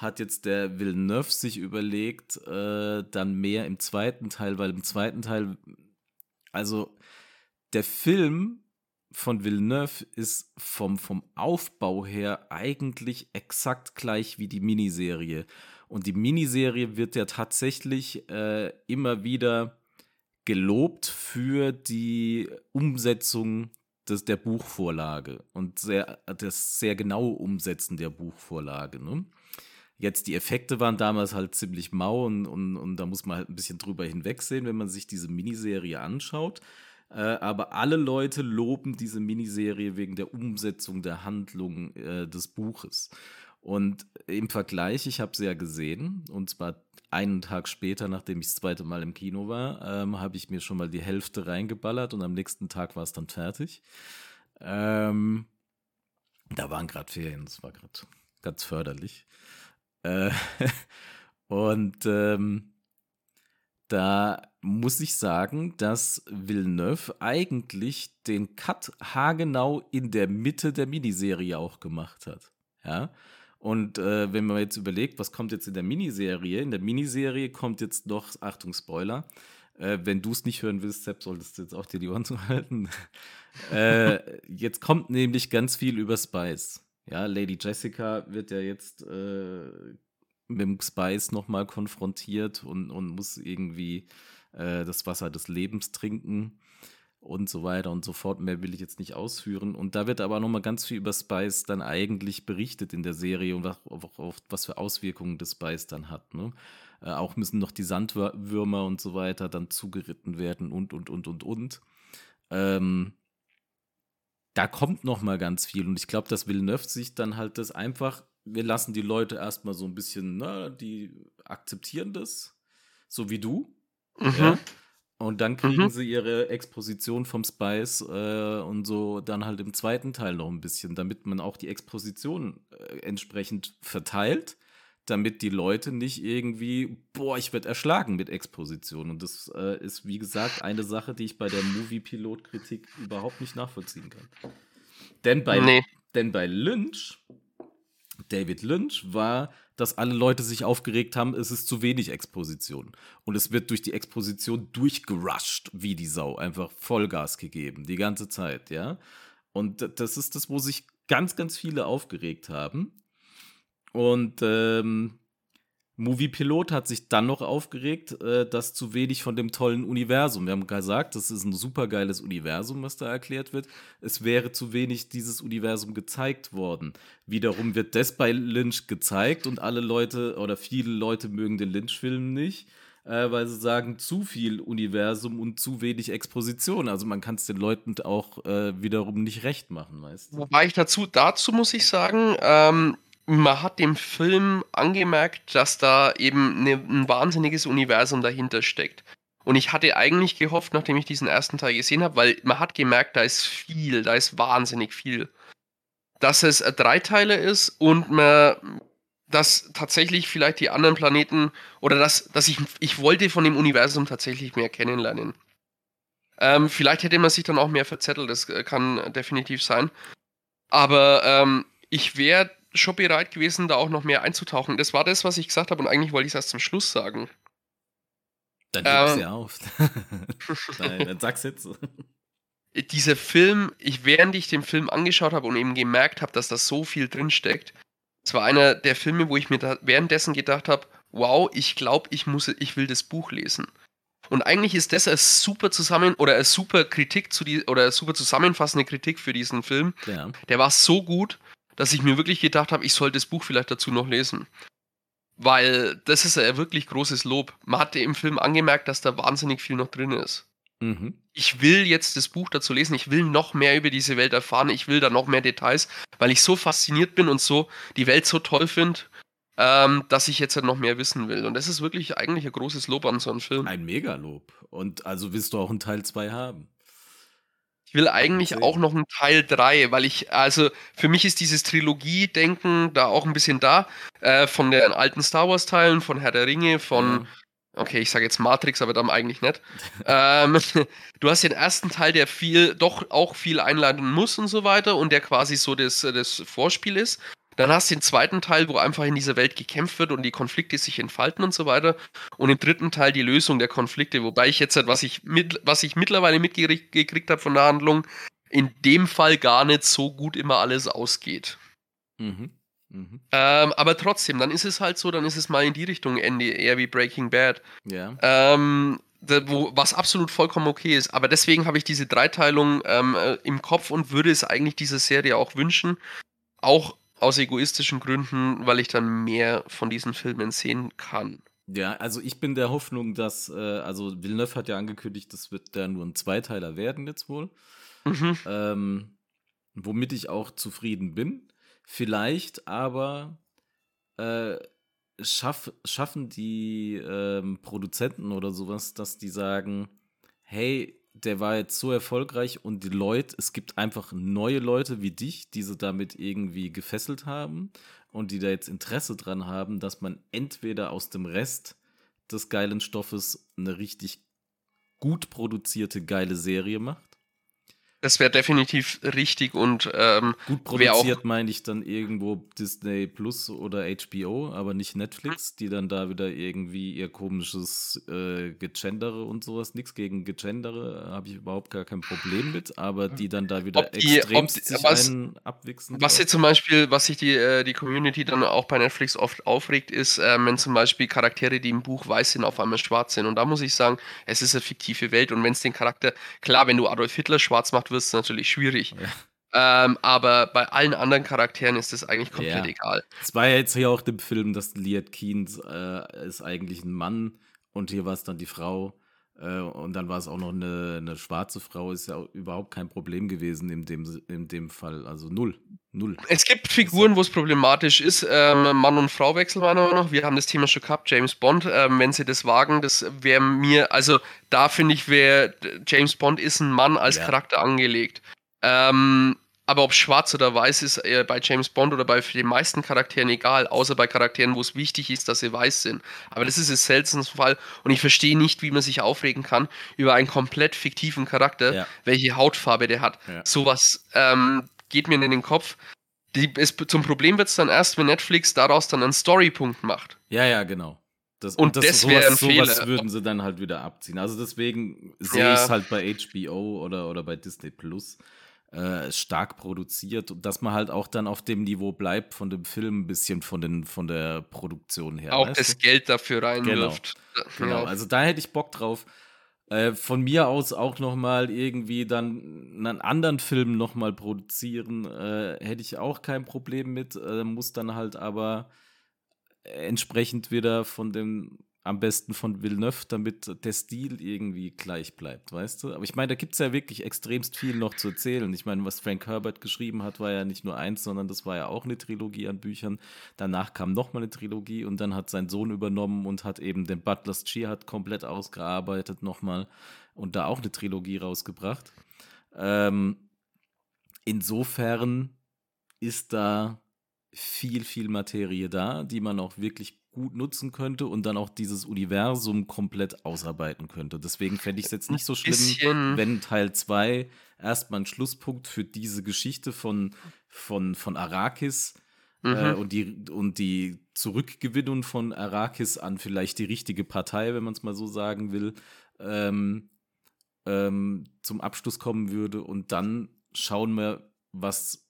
hat jetzt der Villeneuve sich überlegt, äh, dann mehr im zweiten Teil, weil im zweiten Teil, also der Film von Villeneuve ist vom, vom Aufbau her eigentlich exakt gleich wie die Miniserie. Und die Miniserie wird ja tatsächlich äh, immer wieder gelobt für die Umsetzung des, der Buchvorlage und sehr, das sehr genaue Umsetzen der Buchvorlage. Ne? Jetzt, die Effekte waren damals halt ziemlich mau und, und, und da muss man halt ein bisschen drüber hinwegsehen, wenn man sich diese Miniserie anschaut. Äh, aber alle Leute loben diese Miniserie wegen der Umsetzung der Handlung äh, des Buches. Und im Vergleich, ich habe sie ja gesehen, und zwar einen Tag später, nachdem ich das zweite Mal im Kino war, ähm, habe ich mir schon mal die Hälfte reingeballert und am nächsten Tag war es dann fertig. Ähm, da waren gerade Ferien, das war gerade ganz förderlich. Äh, und ähm, da muss ich sagen, dass Villeneuve eigentlich den Cut haargenau in der Mitte der Miniserie auch gemacht hat. Ja. Und äh, wenn man jetzt überlegt, was kommt jetzt in der Miniserie? In der Miniserie kommt jetzt noch, Achtung, Spoiler, äh, wenn du es nicht hören willst, Sepp, solltest du jetzt auch dir die Ohren zuhalten. äh, jetzt kommt nämlich ganz viel über Spice. Ja, Lady Jessica wird ja jetzt äh, mit dem Spice nochmal konfrontiert und, und muss irgendwie äh, das Wasser des Lebens trinken. und so weiter und so fort. Mehr will ich jetzt nicht ausführen. Und da wird aber nochmal ganz viel über Spice dann eigentlich berichtet in der Serie und was, was für Auswirkungen das Spice dann hat. Ne? Äh, auch müssen noch die Sandwürmer und so weiter dann zugeritten werden und, und, und, und, und. Ähm, da kommt noch mal ganz viel und ich glaube, dass Villeneuve sich dann halt das einfach, wir lassen die Leute erstmal so ein bisschen, ne, die akzeptieren das, so wie du. Mhm. Ja? Und dann kriegen mhm. sie ihre Exposition vom Spice äh, und so dann halt im zweiten Teil noch ein bisschen, damit man auch die Exposition äh, entsprechend verteilt, damit die Leute nicht irgendwie, boah, ich werde erschlagen mit Exposition. Und das äh, ist, wie gesagt, eine Sache, die ich bei der Movie-Pilot-Kritik überhaupt nicht nachvollziehen kann. Denn bei, nee. denn bei Lynch, David Lynch, war dass alle Leute sich aufgeregt haben, es ist zu wenig Exposition. Und es wird durch die Exposition durchgerusht wie die Sau. Einfach Vollgas gegeben, die ganze Zeit, ja. Und das ist das, wo sich ganz, ganz viele aufgeregt haben. Und ähm, Movie Pilot hat sich dann noch aufgeregt, äh, dass zu wenig von dem tollen Universum. Wir haben gesagt, das ist ein super geiles Universum, was da erklärt wird. Es wäre zu wenig dieses Universum gezeigt worden. Wiederum wird das bei Lynch gezeigt und alle Leute oder viele Leute mögen den Lynch-Film nicht. Äh, weil sie sagen, zu viel Universum und zu wenig Exposition. Also man kann es den Leuten auch äh, wiederum nicht recht machen, weißt
du. Wobei ich dazu, dazu muss ich sagen, ähm, man hat dem Film angemerkt, dass da eben ne, ein wahnsinniges Universum dahinter steckt. Und ich hatte eigentlich gehofft, nachdem ich diesen ersten Teil gesehen habe, weil man hat gemerkt, da ist viel, da ist wahnsinnig viel. Dass es ein Dreiteiler ist und man, dass tatsächlich vielleicht die anderen Planeten oder dass, dass ich, ich wollte von dem Universum tatsächlich mehr kennenlernen. Ähm, vielleicht hätte man sich dann auch mehr verzettelt, das äh, kann definitiv sein. Aber ähm, ich wäre schon bereit gewesen, da auch noch mehr einzutauchen. Das war das, was ich gesagt habe und eigentlich wollte ich es erst zum Schluss sagen.
Dann ähm, ja auf. Nein, dann sag's jetzt.
Dieser Film, ich, während ich den Film angeschaut habe und eben gemerkt habe, dass da so viel drinsteckt, es war einer der Filme, wo ich mir da währenddessen gedacht habe, wow, ich glaube, ich muss, ich will das Buch lesen. Und eigentlich ist das eine super zusammen oder eine super Kritik zu die oder eine super zusammenfassende Kritik für diesen Film. Ja. Der war so gut dass ich mir wirklich gedacht habe, ich sollte das Buch vielleicht dazu noch lesen. Weil das ist ein wirklich großes Lob. Man hatte im Film angemerkt, dass da wahnsinnig viel noch drin ist. Mhm. Ich will jetzt das Buch dazu lesen, ich will noch mehr über diese Welt erfahren, ich will da noch mehr Details, weil ich so fasziniert bin und so die Welt so toll finde, ähm, dass ich jetzt halt noch mehr wissen will. Und das ist wirklich eigentlich ein großes Lob an so einem Film.
Ein Megalob. Und also willst du auch einen Teil 2 haben?
Ich will eigentlich okay. auch noch einen Teil 3, weil ich, also für mich ist dieses Trilogie-Denken da auch ein bisschen da. Äh, von den alten Star Wars-Teilen, von Herr der Ringe, von, okay, ich sage jetzt Matrix, aber dann eigentlich nicht. ähm, du hast den ersten Teil, der viel, doch auch viel einleiten muss und so weiter und der quasi so das, das Vorspiel ist. Dann hast du den zweiten Teil, wo einfach in dieser Welt gekämpft wird und die Konflikte sich entfalten und so weiter. Und im dritten Teil die Lösung der Konflikte, wobei ich jetzt, was ich, mit, was ich mittlerweile mitgekriegt habe von der Handlung, in dem Fall gar nicht so gut immer alles ausgeht. Mhm. Mhm. Ähm, aber trotzdem, dann ist es halt so, dann ist es mal in die Richtung Ende, eher wie Breaking Bad. Ja. Ähm, wo, was absolut vollkommen okay ist. Aber deswegen habe ich diese Dreiteilung ähm, äh, im Kopf und würde es eigentlich dieser Serie auch wünschen. Auch aus egoistischen Gründen, weil ich dann mehr von diesen Filmen sehen kann.
Ja, also ich bin der Hoffnung, dass, äh, also Villeneuve hat ja angekündigt, das wird da nur ein Zweiteiler werden jetzt wohl. Mhm. Ähm, womit ich auch zufrieden bin. Vielleicht aber äh, schaff, schaffen die ähm, Produzenten oder sowas, dass die sagen, hey, der war jetzt so erfolgreich und die Leute, es gibt einfach neue Leute wie dich, die sie damit irgendwie gefesselt haben und die da jetzt Interesse dran haben, dass man entweder aus dem Rest des geilen Stoffes eine richtig gut produzierte, geile Serie macht
Das wäre definitiv richtig und ähm,
gut produziert meine ich dann irgendwo Disney Plus oder HBO, aber nicht Netflix, die dann da wieder irgendwie ihr komisches äh, Gegendere und sowas. Nichts gegen Gegendere, habe ich überhaupt gar kein Problem mit, aber die dann da wieder extrem
was, abwichsen. Was sie zum Beispiel, was sich die, äh, die Community dann auch bei Netflix oft aufregt, ist, äh, wenn zum Beispiel Charaktere, die im Buch weiß sind, auf einmal schwarz sind. Und da muss ich sagen, es ist eine fiktive Welt und wenn es den Charakter, klar, wenn du Adolf Hitler schwarz wird es natürlich schwierig. Ja. Ähm, aber bei allen anderen Charakteren ist das eigentlich komplett ja. egal.
Es war ja jetzt hier auch im Film, dass Liat Keynes äh, ist eigentlich ein Mann und hier war es dann die Frau. Äh, und dann war es auch noch eine, eine, schwarze Frau, ist ja überhaupt kein Problem gewesen in dem, in dem Fall. Also null. Null.
Es gibt Figuren, wo es problematisch ist. Ähm, Mann und Frau wechseln wir noch. Wir haben das Thema schon gehabt, James Bond. Ähm, wenn sie das wagen, das wäre mir, also da finde ich, wäre James Bond ist ein Mann als ja. Charakter angelegt. Ähm, aber ob schwarz oder weiß ist äh, bei James Bond oder bei den meisten Charakteren egal, außer bei Charakteren, wo es wichtig ist, dass sie weiß sind. Aber das ist ein seltener Fall und ich verstehe nicht, wie man sich aufregen kann über einen komplett fiktiven Charakter, ja. welche Hautfarbe der hat. Ja. Sowas ähm, geht mir in den Kopf. Die, es, zum Problem wird es dann erst, wenn Netflix daraus dann einen Storypunkt macht.
Ja, ja, genau.
Das, und, und das, das wäre ein sowas
Fehler. würden sie dann halt wieder abziehen. Also deswegen sehe ja. ich es halt bei HBO oder, oder bei Disney Plus äh, stark produziert und dass man halt auch dann auf dem Niveau bleibt von dem Film ein bisschen von, den, von der Produktion her.
Auch das du? Geld dafür reinwirft.
Genau, genau. also da hätte ich Bock drauf. Äh, von mir aus auch noch mal irgendwie dann einen anderen Film noch mal produzieren, äh, hätte ich auch kein Problem mit. Äh, muss dann halt aber entsprechend wieder von dem am besten von Villeneuve, damit der Stil irgendwie gleich bleibt, weißt du? Aber ich meine, da gibt es ja wirklich extremst viel noch zu erzählen. Ich meine, was Frank Herbert geschrieben hat, war ja nicht nur eins, sondern das war ja auch eine Trilogie an Büchern. Danach kam nochmal eine Trilogie und dann hat sein Sohn übernommen und hat eben den Butler's Jihad komplett ausgearbeitet nochmal und da auch eine Trilogie rausgebracht. Ähm, insofern ist da viel, viel Materie da, die man auch wirklich gut nutzen könnte und dann auch dieses Universum komplett ausarbeiten könnte. Deswegen fände ich es jetzt nicht so schlimm, wenn Teil 2 erstmal ein Schlusspunkt für diese Geschichte von, von, von Arrakis äh, mhm. äh, und, die, und die Zurückgewinnung von Arrakis an vielleicht die richtige Partei, wenn man es mal so sagen will, ähm, ähm, zum Abschluss kommen würde. Und dann schauen wir, was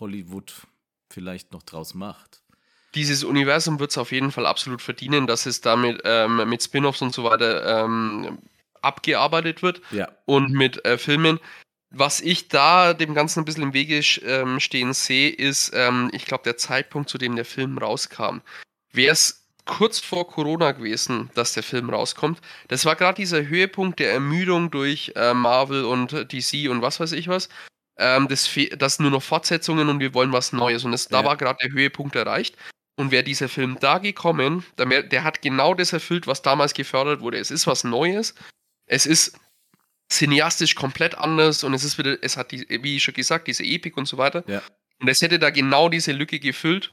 Hollywood vielleicht noch draus macht
dieses Universum wird es auf jeden Fall absolut verdienen, dass es damit ähm, mit Spin-offs und so weiter ähm, abgearbeitet wird
ja.
und mit äh, Filmen. Was ich da dem Ganzen ein bisschen im Wege ähm, stehen sehe, ist, ähm, ich glaube, der Zeitpunkt, zu dem der Film rauskam. Wäre es kurz vor Corona gewesen, dass der Film rauskommt. Das war gerade dieser Höhepunkt der Ermüdung durch äh, Marvel und DC und was weiß ich was. Ähm, das, das nur noch Fortsetzungen und wir wollen was Neues. Und das, ja. da war gerade der Höhepunkt erreicht. Und wäre dieser Film da gekommen, der, hat genau das erfüllt, was damals gefördert wurde. Es ist was Neues. Es ist cineastisch komplett anders und es ist wieder, es hat die, wie schon gesagt, diese Epik und so weiter.
Ja.
Und es hätte da genau diese Lücke gefüllt.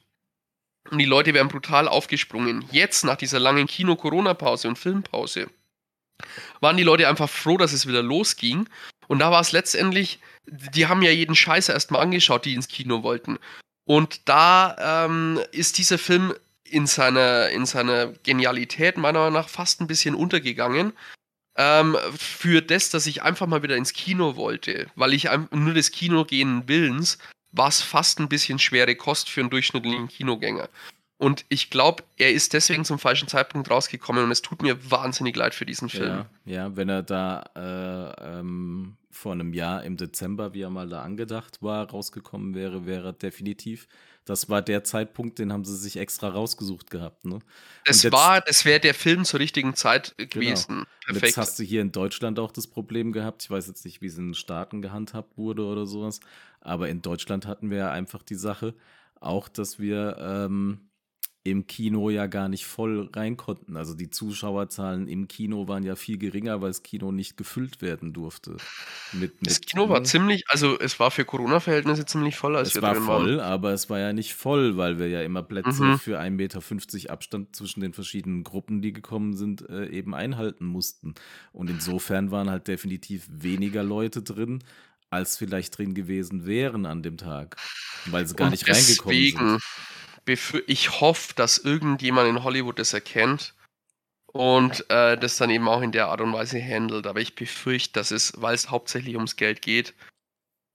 Und die Leute wären brutal aufgesprungen. Jetzt, nach dieser langen Kino-Corona-Pause und Filmpause, waren die Leute einfach froh, dass es wieder losging. Und da war es letztendlich, die haben ja jeden Scheiß erstmal angeschaut, die ins Kino wollten. Und da ähm, ist dieser Film in seiner, in seiner Genialität meiner Meinung nach fast ein bisschen untergegangen. Ähm, für das, dass ich einfach mal wieder ins Kino wollte, weil ich nur das Kino gehen willens, war es fast ein bisschen schwere Kost für einen durchschnittlichen Kinogänger. Und ich glaube, er ist deswegen zum falschen Zeitpunkt rausgekommen und es tut mir wahnsinnig leid für diesen Film.
Ja, ja wenn er da äh, ähm, vor einem Jahr im Dezember, wie er mal da angedacht war, rausgekommen wäre, wäre definitiv. Das war der Zeitpunkt, den haben sie sich extra rausgesucht gehabt. Ne?
Das jetzt, war, das wäre der Film zur richtigen Zeit gewesen. Genau.
Jetzt hast du hier in Deutschland auch das Problem gehabt. Ich weiß jetzt nicht, wie es in den Staaten gehandhabt wurde oder sowas, aber in Deutschland hatten wir ja einfach die Sache, auch, dass wir ähm, im Kino ja gar nicht voll rein konnten. Also die Zuschauerzahlen im Kino waren ja viel geringer, weil das Kino nicht gefüllt werden durfte.
Mit, mit das Kino war ziemlich, also es war für Corona-Verhältnisse ziemlich voll.
Als es wir war voll, waren. aber es war ja nicht voll, weil wir ja immer Plätze mhm. für 1,50 Meter Abstand zwischen den verschiedenen Gruppen, die gekommen sind, äh, eben einhalten mussten. Und insofern waren halt definitiv weniger Leute drin, als vielleicht drin gewesen wären an dem Tag, weil sie gar Und nicht reingekommen
sind. Ich hoffe, dass irgendjemand in Hollywood das erkennt und äh, das dann eben auch in der Art und Weise handelt. Aber ich befürchte, dass es, weil es hauptsächlich ums Geld geht,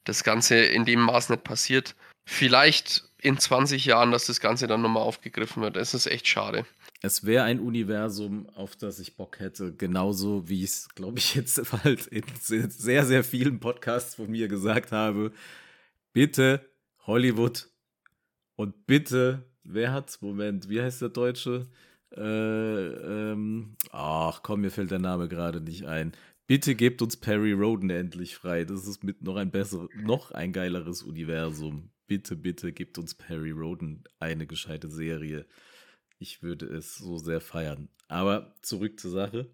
das Ganze in dem Maß nicht passiert. Vielleicht in 20 Jahren, dass das Ganze dann nochmal aufgegriffen wird. Es ist echt schade.
Es wäre ein Universum, auf das ich Bock hätte, genauso wie ich es, glaube ich, jetzt halt in sehr, sehr vielen Podcasts von mir gesagt habe. Bitte Hollywood und bitte, wer hat's? Moment, wie heißt der Deutsche? Äh, ähm, ach komm, mir fällt der Name gerade nicht ein. Bitte gebt uns Perry Roden endlich frei. Das ist mit noch ein besseres, noch ein geileres Universum. Bitte, bitte gebt uns Perry Roden eine gescheite Serie. Ich würde es so sehr feiern. Aber zurück zur Sache.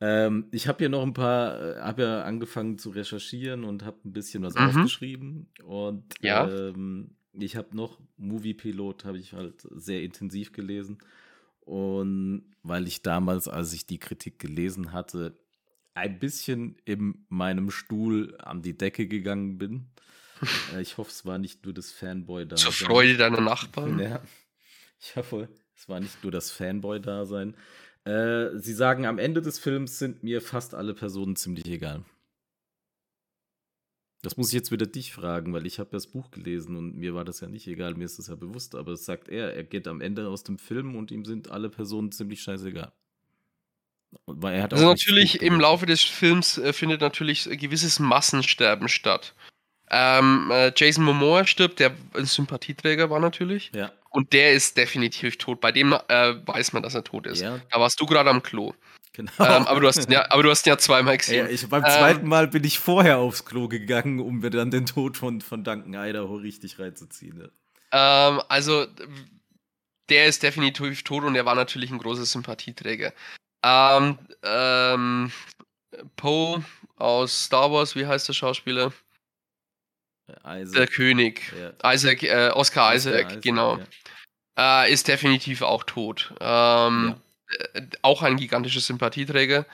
Ähm, ich habe hier noch ein paar, äh, habe ja angefangen zu recherchieren und habe ein bisschen was mhm. aufgeschrieben. Und ja. ähm, ich habe noch Movie Pilot, habe ich halt sehr intensiv gelesen. Und weil ich damals, als ich die Kritik gelesen hatte, ein bisschen in meinem Stuhl an die Decke gegangen bin. Äh, ich hoffe, es war nicht nur das Fanboy-Dasein.
Zur Freude deiner Nachbarn.
Ja, ich hoffe, es war nicht nur das Fanboy-Dasein. Äh, sie sagen, am Ende des Films sind mir fast alle Personen ziemlich egal. Das muss ich jetzt wieder dich fragen, weil ich habe das Buch gelesen und mir war das ja nicht egal, mir ist das ja bewusst, aber es sagt er, er geht am Ende aus dem Film und ihm sind alle Personen ziemlich scheißegal.
Weil er hat also natürlich im Laufe des Films äh, findet natürlich ein gewisses Massensterben statt. Ähm, äh, Jason Momoa stirbt, der ein Sympathieträger war natürlich.
Ja.
Und der ist definitiv tot. Bei dem äh, weiß man, dass er tot ist. Ja. Da warst du gerade am Klo. Genau. Ähm, aber, du hast, ja, aber du hast ja zweimal gesehen. Ja,
ich, beim ähm, zweiten Mal bin ich vorher aufs Klo gegangen, um mir dann den Tod von, von Duncan Idaho richtig reinzuziehen.
Ähm, also, der ist definitiv tot und er war natürlich ein großer Sympathieträger. Ähm, ähm, Poe aus Star Wars, wie heißt der Schauspieler? Isaac. Der König. Ja. Isaac, äh, Oscar, Oscar Isaac, Isaac genau. Ja. Äh, ist definitiv auch tot. Ähm, ja. Äh, auch ein gigantischer Sympathieträger.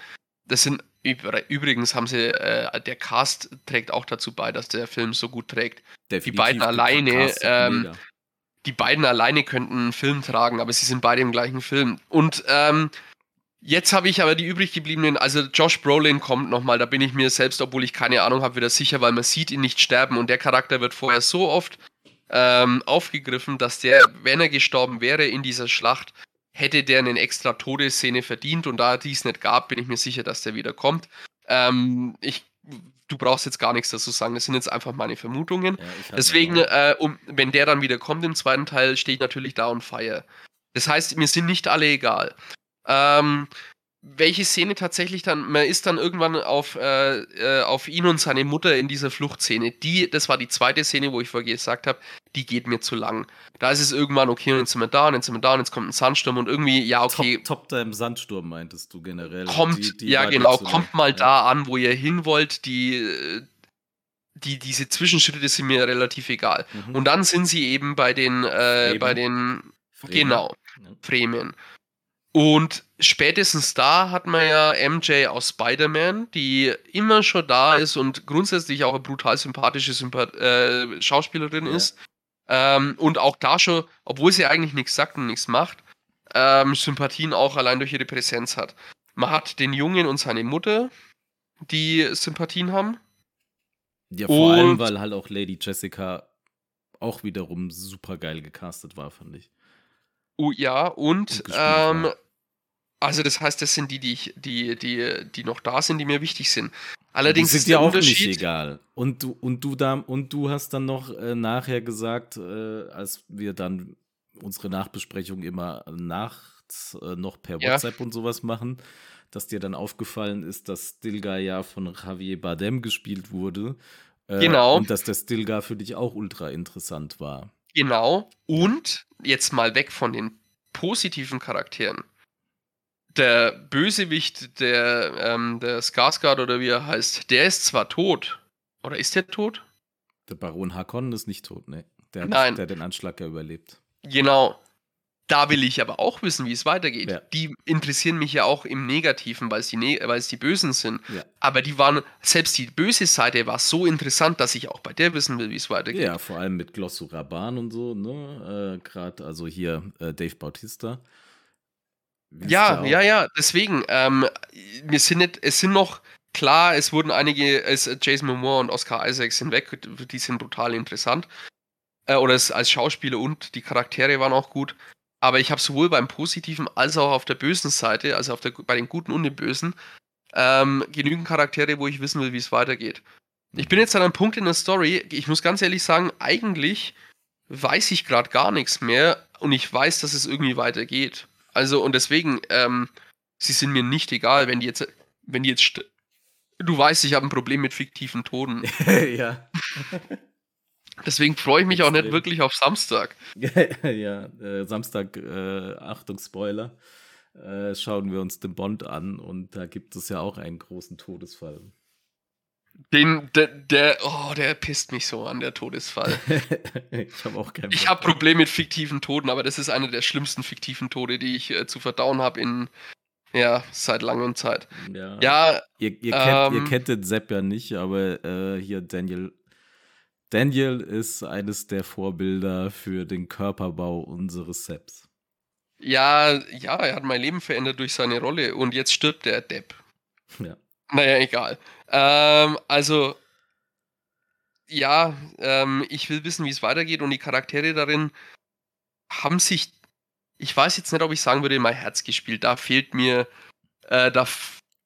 Das sind übrigens haben sie, äh, der Cast trägt auch dazu bei, dass der Film so gut trägt. Definitiv die beiden alleine, ähm, die beiden alleine könnten einen Film tragen, aber sie sind beide im gleichen Film. Und ähm, Jetzt habe ich aber die übrig gebliebenen, also Josh Brolin kommt nochmal, da bin ich mir selbst, obwohl ich keine Ahnung habe, wieder sicher, weil man sieht ihn nicht sterben und der Charakter wird vorher so oft ähm, aufgegriffen, dass der, wenn er gestorben wäre in dieser Schlacht, hätte der eine extra Todesszene verdient und da dies nicht gab, bin ich mir sicher, dass der wieder kommt. Ähm, ich, du brauchst jetzt gar nichts dazu sagen, das sind jetzt einfach meine Vermutungen. Ja, Deswegen, äh, um, wenn der dann wieder kommt im zweiten Teil, stehe ich natürlich da on fire. Das heißt, mir sind nicht alle egal. Ähm, welche Szene tatsächlich dann, man ist dann irgendwann auf, äh, äh, auf ihn und seine Mutter in dieser Fluchtszene. Die, das war die zweite Szene, wo ich vorher gesagt habe, die geht mir zu lang. Da ist es irgendwann, okay, und jetzt sind wir da, und jetzt sind wir da, und jetzt kommt ein Sandsturm und irgendwie, ja, okay.
Top, top da im Sandsturm, meintest du generell.
Kommt, die, die ja genau, kommt mal ja. da an, wo ihr hin wollt, die, die, diese Zwischenschritte sind mir relativ egal. Mhm. Und dann sind sie eben bei den, äh, bei den, Fremen. genau, ja. Fremen. Und spätestens da hat man ja MJ aus Spider-Man, die immer schon da ist und grundsätzlich auch eine brutal sympathische Sympath äh, Schauspielerin ja. ist. Ähm, und auch da schon, obwohl sie eigentlich nichts sagt und nichts macht, ähm, Sympathien auch allein durch ihre Präsenz hat. Man hat den Jungen und seine Mutter, die Sympathien haben.
Ja, vor und, allem, weil halt auch Lady Jessica auch wiederum super geil gecastet war, fand ich.
Oh ja, und, und ähm, also das heißt, das sind die, die, ich, die, die, die noch da sind, die mir wichtig sind. Allerdings
die sind dir auch nicht egal. Und du, und du da, und du hast dann noch äh, nachher gesagt, äh, als wir dann unsere Nachbesprechung immer nachts äh, noch per WhatsApp ja. und sowas machen, dass dir dann aufgefallen ist, dass Stilgar ja von Javier Bardem gespielt wurde. Äh, genau. Und dass der Stilgar für dich auch ultra interessant war.
Genau. Und jetzt mal weg von den positiven Charakteren der Bösewicht, der, ähm, der Skarsgård oder wie er heißt, der ist zwar tot. Oder ist der tot?
Der Baron Hakon ist nicht tot, ne? Der, hat, Nein. der den Anschlag ja überlebt.
Genau. da will ich aber auch wissen, wie es weitergeht. Ja. Die interessieren mich ja auch im Negativen, weil es die, ne weil es die Bösen sind. Ja. Aber die waren, selbst die böse Seite war so interessant, dass ich auch bei der wissen will, wie es weitergeht.
Ja, vor allem mit Glosso Raban und so, ne? Äh, Gerade, also hier äh, Dave Bautista.
Ja, ja, ja, deswegen, ähm, wir sind nicht, es sind noch, klar, es wurden einige, es, Jason Momoa und Oscar Isaacs sind weg, die sind brutal interessant. Äh, oder es, als Schauspieler und die Charaktere waren auch gut. Aber ich habe sowohl beim Positiven als auch auf der bösen Seite, also auf der, bei den Guten und den Bösen, ähm, genügend Charaktere, wo ich wissen will, wie es weitergeht. Ich bin jetzt an einem Punkt in der Story, ich muss ganz ehrlich sagen, eigentlich weiß ich gerade gar nichts mehr und ich weiß, dass es irgendwie weitergeht. Also und deswegen, ähm, sie sind mir nicht egal, wenn die jetzt, wenn die jetzt, du weißt, ich habe ein Problem mit fiktiven Toten.
ja.
Deswegen freue ich mich Extrem. auch nicht wirklich auf Samstag.
ja, äh, Samstag, äh, Achtung, Spoiler, äh, schauen wir uns den Bond an und da gibt es ja auch einen großen Todesfall.
Den, der, der, oh, der pisst mich so an, der Todesfall.
ich habe auch kein
Ich habe Probleme mit fiktiven Toten, aber das ist einer der schlimmsten fiktiven Tode, die ich äh, zu verdauen habe in, ja, seit langer Zeit.
Ja. ja ihr, ihr, kennt, ähm, ihr kennt den Sepp ja nicht, aber äh, hier Daniel Daniel ist eines der Vorbilder für den Körperbau unseres Sepps.
Ja, ja, er hat mein Leben verändert durch seine Rolle und jetzt stirbt der Depp.
Ja.
Naja, egal. Ähm, also, ja, ähm, ich will wissen, wie es weitergeht und die Charaktere darin haben sich, ich weiß jetzt nicht, ob ich sagen würde, mein Herz gespielt. Da fehlt mir, äh, da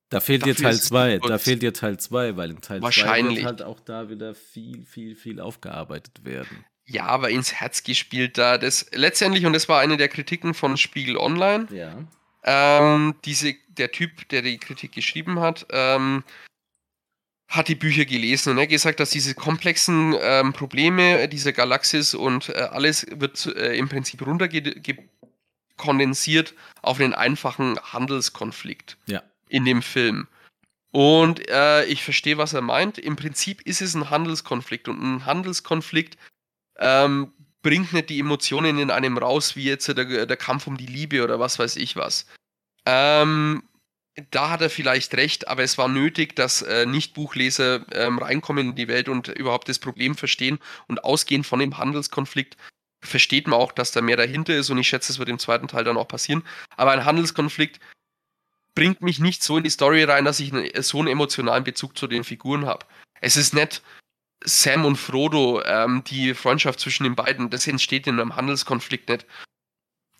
da fehlt dir Teil 2, da fehlt dir Teil 2, weil in Teil 2 wird halt auch da wieder viel, viel, viel aufgearbeitet werden.
Ja, aber ins Herz gespielt da. Das letztendlich, und das war eine der Kritiken von Spiegel Online.
Ja.
Ähm, diese, der Typ, der die Kritik geschrieben hat, ähm, hat die Bücher gelesen und er hat gesagt, dass diese komplexen ähm, Probleme dieser Galaxis und äh, alles wird äh, im Prinzip runterkondensiert auf einen einfachen Handelskonflikt.
Ja
in dem Film. Und äh, ich verstehe, was er meint. Im Prinzip ist es ein Handelskonflikt und ein Handelskonflikt ähm, bringt nicht die Emotionen in einem raus, wie jetzt der, der Kampf um die Liebe oder was weiß ich was. Ähm, da hat er vielleicht recht, aber es war nötig, dass äh, Nicht-Buchleser ähm, reinkommen in die Welt und überhaupt das Problem verstehen und ausgehend von dem Handelskonflikt versteht man auch, dass da mehr dahinter ist und ich schätze, es wird im zweiten Teil dann auch passieren. Aber ein Handelskonflikt bringt mich nicht so in die Story rein, dass ich einen, so einen emotionalen Bezug zu den Figuren habe. Es ist nicht Sam und Frodo, ähm, die Freundschaft zwischen den beiden, das entsteht in einem Handelskonflikt nicht.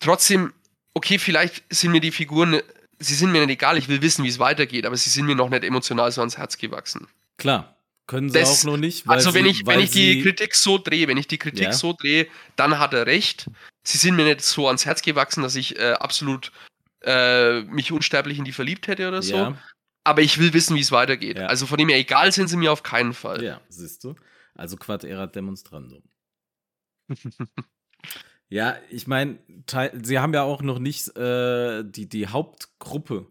Trotzdem, okay, vielleicht sind mir die Figuren, sie sind mir nicht egal, ich will wissen, wie es weitergeht, aber sie sind mir noch nicht emotional so ans Herz gewachsen.
Klar. Können sie das, auch noch nicht.
also wenn sie, ich, wenn ich die Kritik so drehe, wenn ich die Kritik ja. so drehe, dann hat er recht. Sie sind mir nicht so ans Herz gewachsen, dass ich äh, absolut äh, mich unsterblich in die verliebt hätte oder so. Ja. Aber ich will wissen, wie es weitergeht. Ja. Also von dem her, egal sind sie mir auf keinen Fall.
Ja, siehst du. Also Quad erat demonstrandum. ja, ich meine, sie haben ja auch noch nicht äh, die, die Hauptgruppe,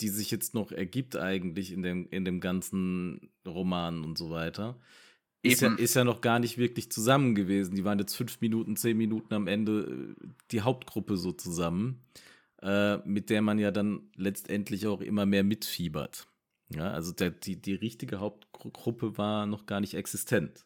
die sich jetzt noch ergibt eigentlich in dem, in dem ganzen Roman und so weiter. Ist ja, ist ja, noch gar nicht wirklich zusammen gewesen. Die waren jetzt fünf Minuten, zehn Minuten am Ende äh, die Hauptgruppe so zusammen äh, mit der man ja dann letztendlich auch immer mehr mitfiebert. Ja, also der, die, die richtige Hauptgruppe war noch gar nicht existent.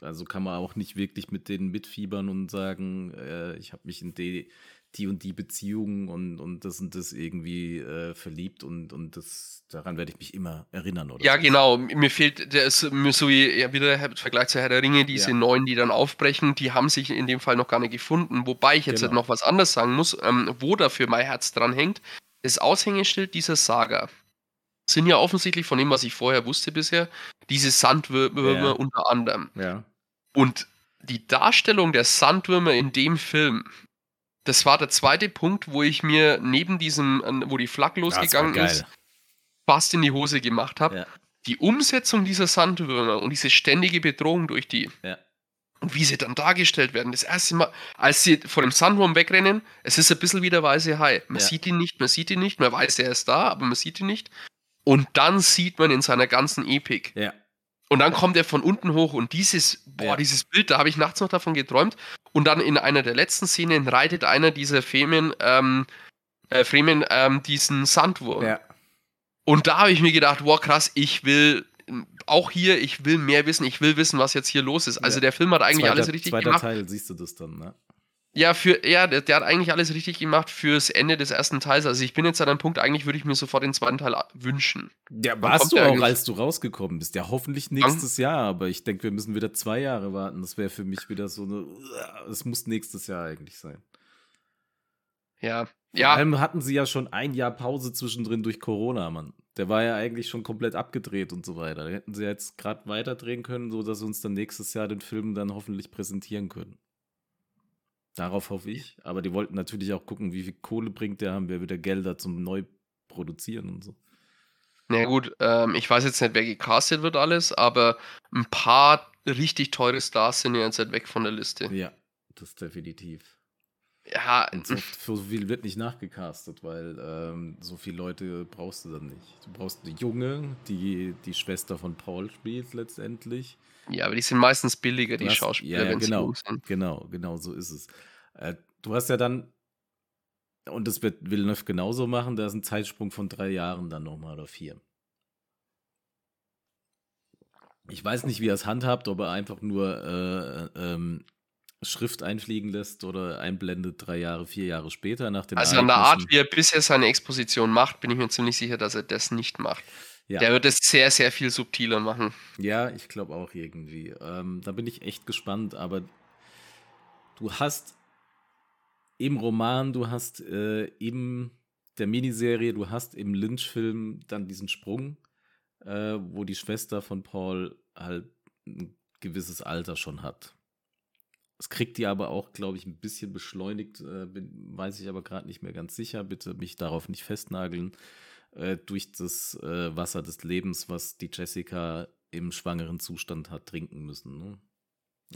Also kann man auch nicht wirklich mit denen mitfiebern und sagen, äh, ich habe mich in die, die und die Beziehung und, und das und das irgendwie äh, verliebt und, und das, daran werde ich mich immer erinnern. Oder
ja, so. genau. Mir fehlt, der ist so wie ja, wieder der Vergleich zu Herr der Ringe, diese ja. neuen, die dann aufbrechen, die haben sich in dem Fall noch gar nicht gefunden. Wobei ich jetzt genau. noch was anderes sagen muss, ähm, wo dafür mein Herz dran hängt. Das Aushängeschild dieser Saga sind ja offensichtlich von dem, was ich vorher wusste bisher, diese Sandwürmer ja. unter anderem.
Ja.
Und die Darstellung der Sandwürmer in dem Film, das war der zweite Punkt, wo ich mir neben diesem, wo die Flak losgegangen ist, fast in die Hose gemacht habe. Ja. Die Umsetzung dieser Sandwürmer und diese ständige Bedrohung durch die.
Ja.
Und wie sie dann dargestellt werden. Das erste Mal, als sie vor dem Sandwurm wegrennen, es ist ein bisschen wie der weiße Hai. Man ja. sieht ihn nicht, man sieht ihn nicht, man weiß, er ist da, aber man sieht ihn nicht. Und dann sieht man in seiner ganzen Epik.
Ja.
Und dann kommt er von unten hoch und dieses, boah, dieses Bild, da habe ich nachts noch davon geträumt. Und dann in einer der letzten Szenen reitet einer dieser Fremen, ähm, äh, Fremen ähm, diesen Sandwurm. Ja. Und da habe ich mir gedacht, wow, krass, ich will auch hier, ich will mehr wissen, ich will wissen, was jetzt hier los ist. Also ja. der Film hat eigentlich zweiter, alles richtig
zweiter
gemacht.
Teil siehst du das dann, ne?
Ja, für, ja der, der, hat eigentlich alles richtig gemacht fürs Ende des ersten Teils. Also ich bin jetzt an einem Punkt, eigentlich würde ich mir sofort den zweiten Teil wünschen.
Ja, warst du auch, als du rausgekommen bist. Ja, hoffentlich nächstes Jahr, aber ich denke, wir müssen wieder zwei Jahre warten. Das wäre für mich wieder so eine. Es muss nächstes Jahr eigentlich sein.
Ja.
Vor ja. allem hatten sie ja schon ein Jahr Pause zwischendrin durch Corona, Mann. Der war ja eigentlich schon komplett abgedreht und so weiter. Da hätten sie jetzt gerade weiterdrehen können, sodass sie uns dann nächstes Jahr den Film dann hoffentlich präsentieren können. Darauf hoffe ich. Aber die wollten natürlich auch gucken, wie viel Kohle bringt der, haben wir wieder Gelder zum Neuproduzieren und so.
Na ja, gut, ähm, ich weiß jetzt nicht, wer gecastet wird alles, aber ein paar richtig teure Stars sind ja jetzt halt weg von der Liste.
Ja, das definitiv.
Ja.
Und so, für so viel wird nicht nachgecastet, weil ähm, so viele Leute brauchst du dann nicht. Du brauchst eine Junge, die die Schwester von Paul spielt letztendlich.
Ja, aber die sind meistens billiger, die hast, Schauspieler,
ja, ja, genau, Genau, genau, so ist es. Äh, du hast ja dann, und das wird Villeneuve genauso machen, da ist ein Zeitsprung von drei Jahren dann nochmal oder vier. Ich weiß nicht, wie er es handhabt, ob er einfach nur äh, ähm, Schrift einfliegen lässt oder einblendet drei Jahre, vier Jahre später nach dem
Also an der Art, wie er bisher seine Exposition macht, bin ich mir ziemlich sicher, dass er das nicht macht. Ja. Der wird es sehr, sehr viel subtiler machen.
Ja, ich glaube auch irgendwie. Ähm, da bin ich echt gespannt, aber du hast im Roman, du hast äh, im der Miniserie, du hast im Lynch-Film dann diesen Sprung, äh, wo die Schwester von Paul halt ein gewisses Alter schon hat. Das kriegt die aber auch, glaube ich, ein bisschen beschleunigt, äh, bin, weiß ich aber gerade nicht mehr ganz sicher. Bitte mich darauf nicht festnageln. Äh, durch das äh, Wasser des Lebens, was die Jessica im schwangeren Zustand hat trinken müssen. Ne?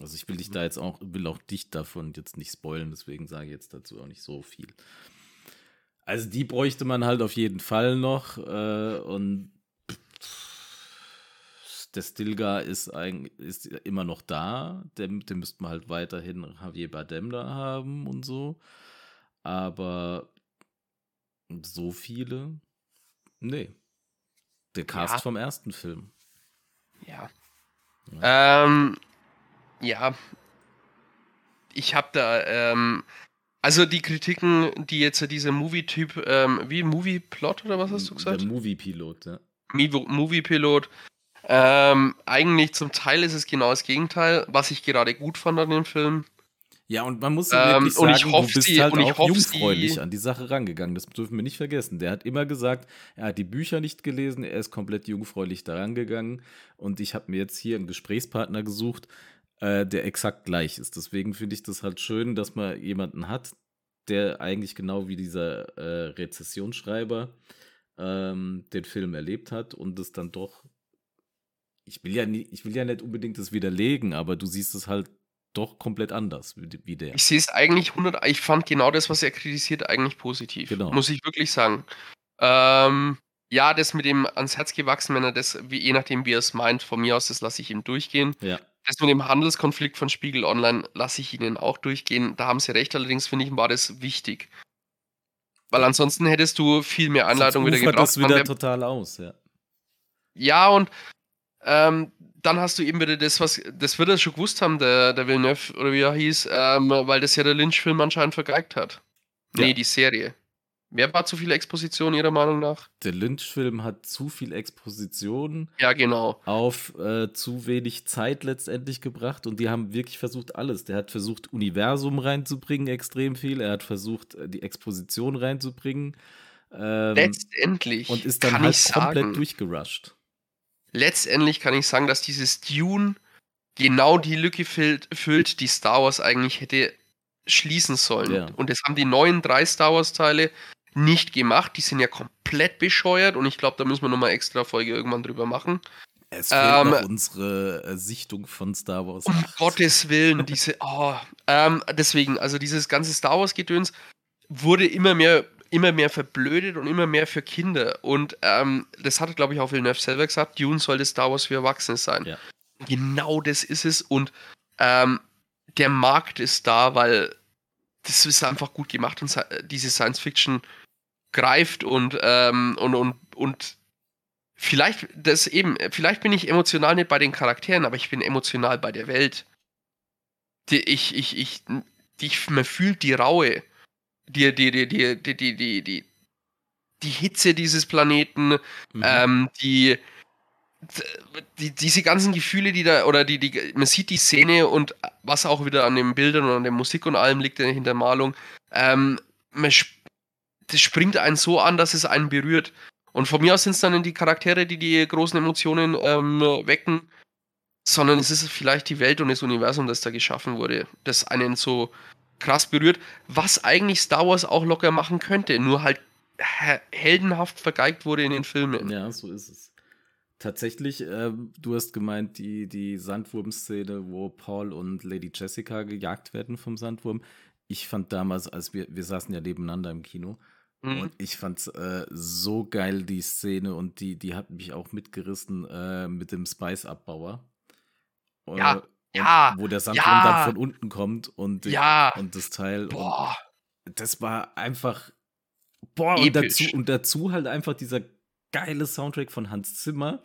Also ich will dich da jetzt auch, will auch dich davon jetzt nicht spoilen, deswegen sage ich jetzt dazu auch nicht so viel. Also die bräuchte man halt auf jeden Fall noch äh, und der Stilgar ist eigentlich ist immer noch da. Den, den müsste man halt weiterhin Javier Bardem da haben und so. Aber so viele Nee. Der Cast ja. vom ersten Film.
Ja. Ja. Ähm, ja. Ich habe da, ähm, also die Kritiken, die jetzt dieser Movie-Typ, ähm, wie Movie-Plot oder was hast du gesagt?
Der Movie-Pilot, ja.
Movie-Pilot. Ähm, eigentlich zum Teil ist es genau das Gegenteil, was ich gerade gut fand an dem Film.
Ja, und man muss ähm, wirklich sagen, du bist halt auch jungfräulich die, an die Sache rangegangen. Das dürfen wir nicht vergessen. Der hat immer gesagt, er hat die Bücher nicht gelesen, er ist komplett jungfräulich daran gegangen. Und ich habe mir jetzt hier einen Gesprächspartner gesucht, äh, der exakt gleich ist. Deswegen finde ich das halt schön, dass man jemanden hat, der eigentlich genau wie dieser äh, Rezessionsschreiber ähm, den Film erlebt hat und es dann doch ich will ja nie, ich will ja nicht unbedingt das widerlegen, aber du siehst es halt doch komplett anders wie der.
Ich sehe es eigentlich 100, ich fand genau das, was er kritisiert, eigentlich positiv. Genau. Muss ich wirklich sagen. Ähm, ja, das mit dem ans Herz gewachsen, wenn er das, wie, je nachdem, wie er es meint, von mir aus, das lasse ich ihm durchgehen.
Ja.
Das mit dem Handelskonflikt von Spiegel Online lasse ich ihnen auch durchgehen. Da haben sie recht, allerdings finde ich, war das wichtig. Weil ansonsten hättest du viel mehr Anleitung wieder gebraucht.
das wieder total aus, ja.
Ja, und ähm, dann hast du eben wieder das, was, das wird er schon gewusst haben, der, der Villeneuve, oder wie er hieß, ähm, weil das ja der Lynch-Film anscheinend vergeigt hat. Ja. Nee, die Serie. Wer war zu viel Exposition, Ihrer Meinung nach?
Der Lynch-Film hat zu viel Exposition.
Ja, genau.
Auf äh, zu wenig Zeit letztendlich gebracht und die haben wirklich versucht, alles. Der hat versucht, Universum reinzubringen, extrem viel. Er hat versucht, äh, die Exposition reinzubringen.
Ähm, Letztendlich.
Und ist dann halt komplett sagen, durchgerusht
letztendlich kann ich sagen, dass dieses Dune genau die Lücke füllt, die Star Wars eigentlich hätte schließen sollen. Ja. Und das haben die neuen drei Star Wars-Teile nicht gemacht. Die sind ja komplett bescheuert und ich glaube, da müssen wir nochmal extra Folge irgendwann drüber machen.
Es fehlt ähm, noch unsere äh, Sichtung von Star Wars.
Um 8. Gottes Willen, diese, oh, ähm, deswegen, also dieses ganze Star Wars-Gedöns wurde immer mehr immer mehr verblödet und immer mehr für Kinder. Und ähm, das hat, glaube ich, auch Villeneuve selber gesagt, Dune sollte Star Wars für Erwachsene sein. Ja. Genau das ist es. Und ähm, der Markt ist da, weil das ist einfach gut gemacht und diese Science Fiction greift und, ähm, und, und, und vielleicht, das eben, vielleicht bin ich emotional nicht bei den Charakteren, aber ich bin emotional bei der Welt. Die, ich, ich, ich, die, man fühlt die Raue, die, die, die, die, die, die, die, die, die Hitze dieses Planeten, mhm. ähm, die, die, diese ganzen Gefühle, die da, oder die, die, man sieht die Szene und was auch wieder an den Bildern und an der Musik und allem liegt in der Malung, ähm, man, das springt einen so an, dass es einen berührt. Und von mir aus sind es dann die Charaktere, die die großen Emotionen ähm, wecken, sondern es ist vielleicht die Welt und das Universum, das da geschaffen wurde, das einen so krass berührt, was eigentlich Star Wars auch locker machen könnte, nur halt heldenhaft vergeigt wurde in den Filmen.
Ja, so ist es. Tatsächlich, äh, du hast gemeint, die, die Sandwurm-Szene, wo Paul und Lady Jessica gejagt werden vom Sandwurm. Ich fand damals, als wir, wir saßen ja nebeneinander im Kino, mhm. und ich fand äh, so geil, die Szene, und die, die hat mich auch mitgerissen äh, mit dem Spice-Abbauer.
Ja, ja.
Wo der Sandwurm ja, dann von unten kommt und,
ja,
und das Teil. Boah. Und das war einfach. Boah, und dazu, und dazu halt einfach dieser geile Soundtrack von Hans Zimmer,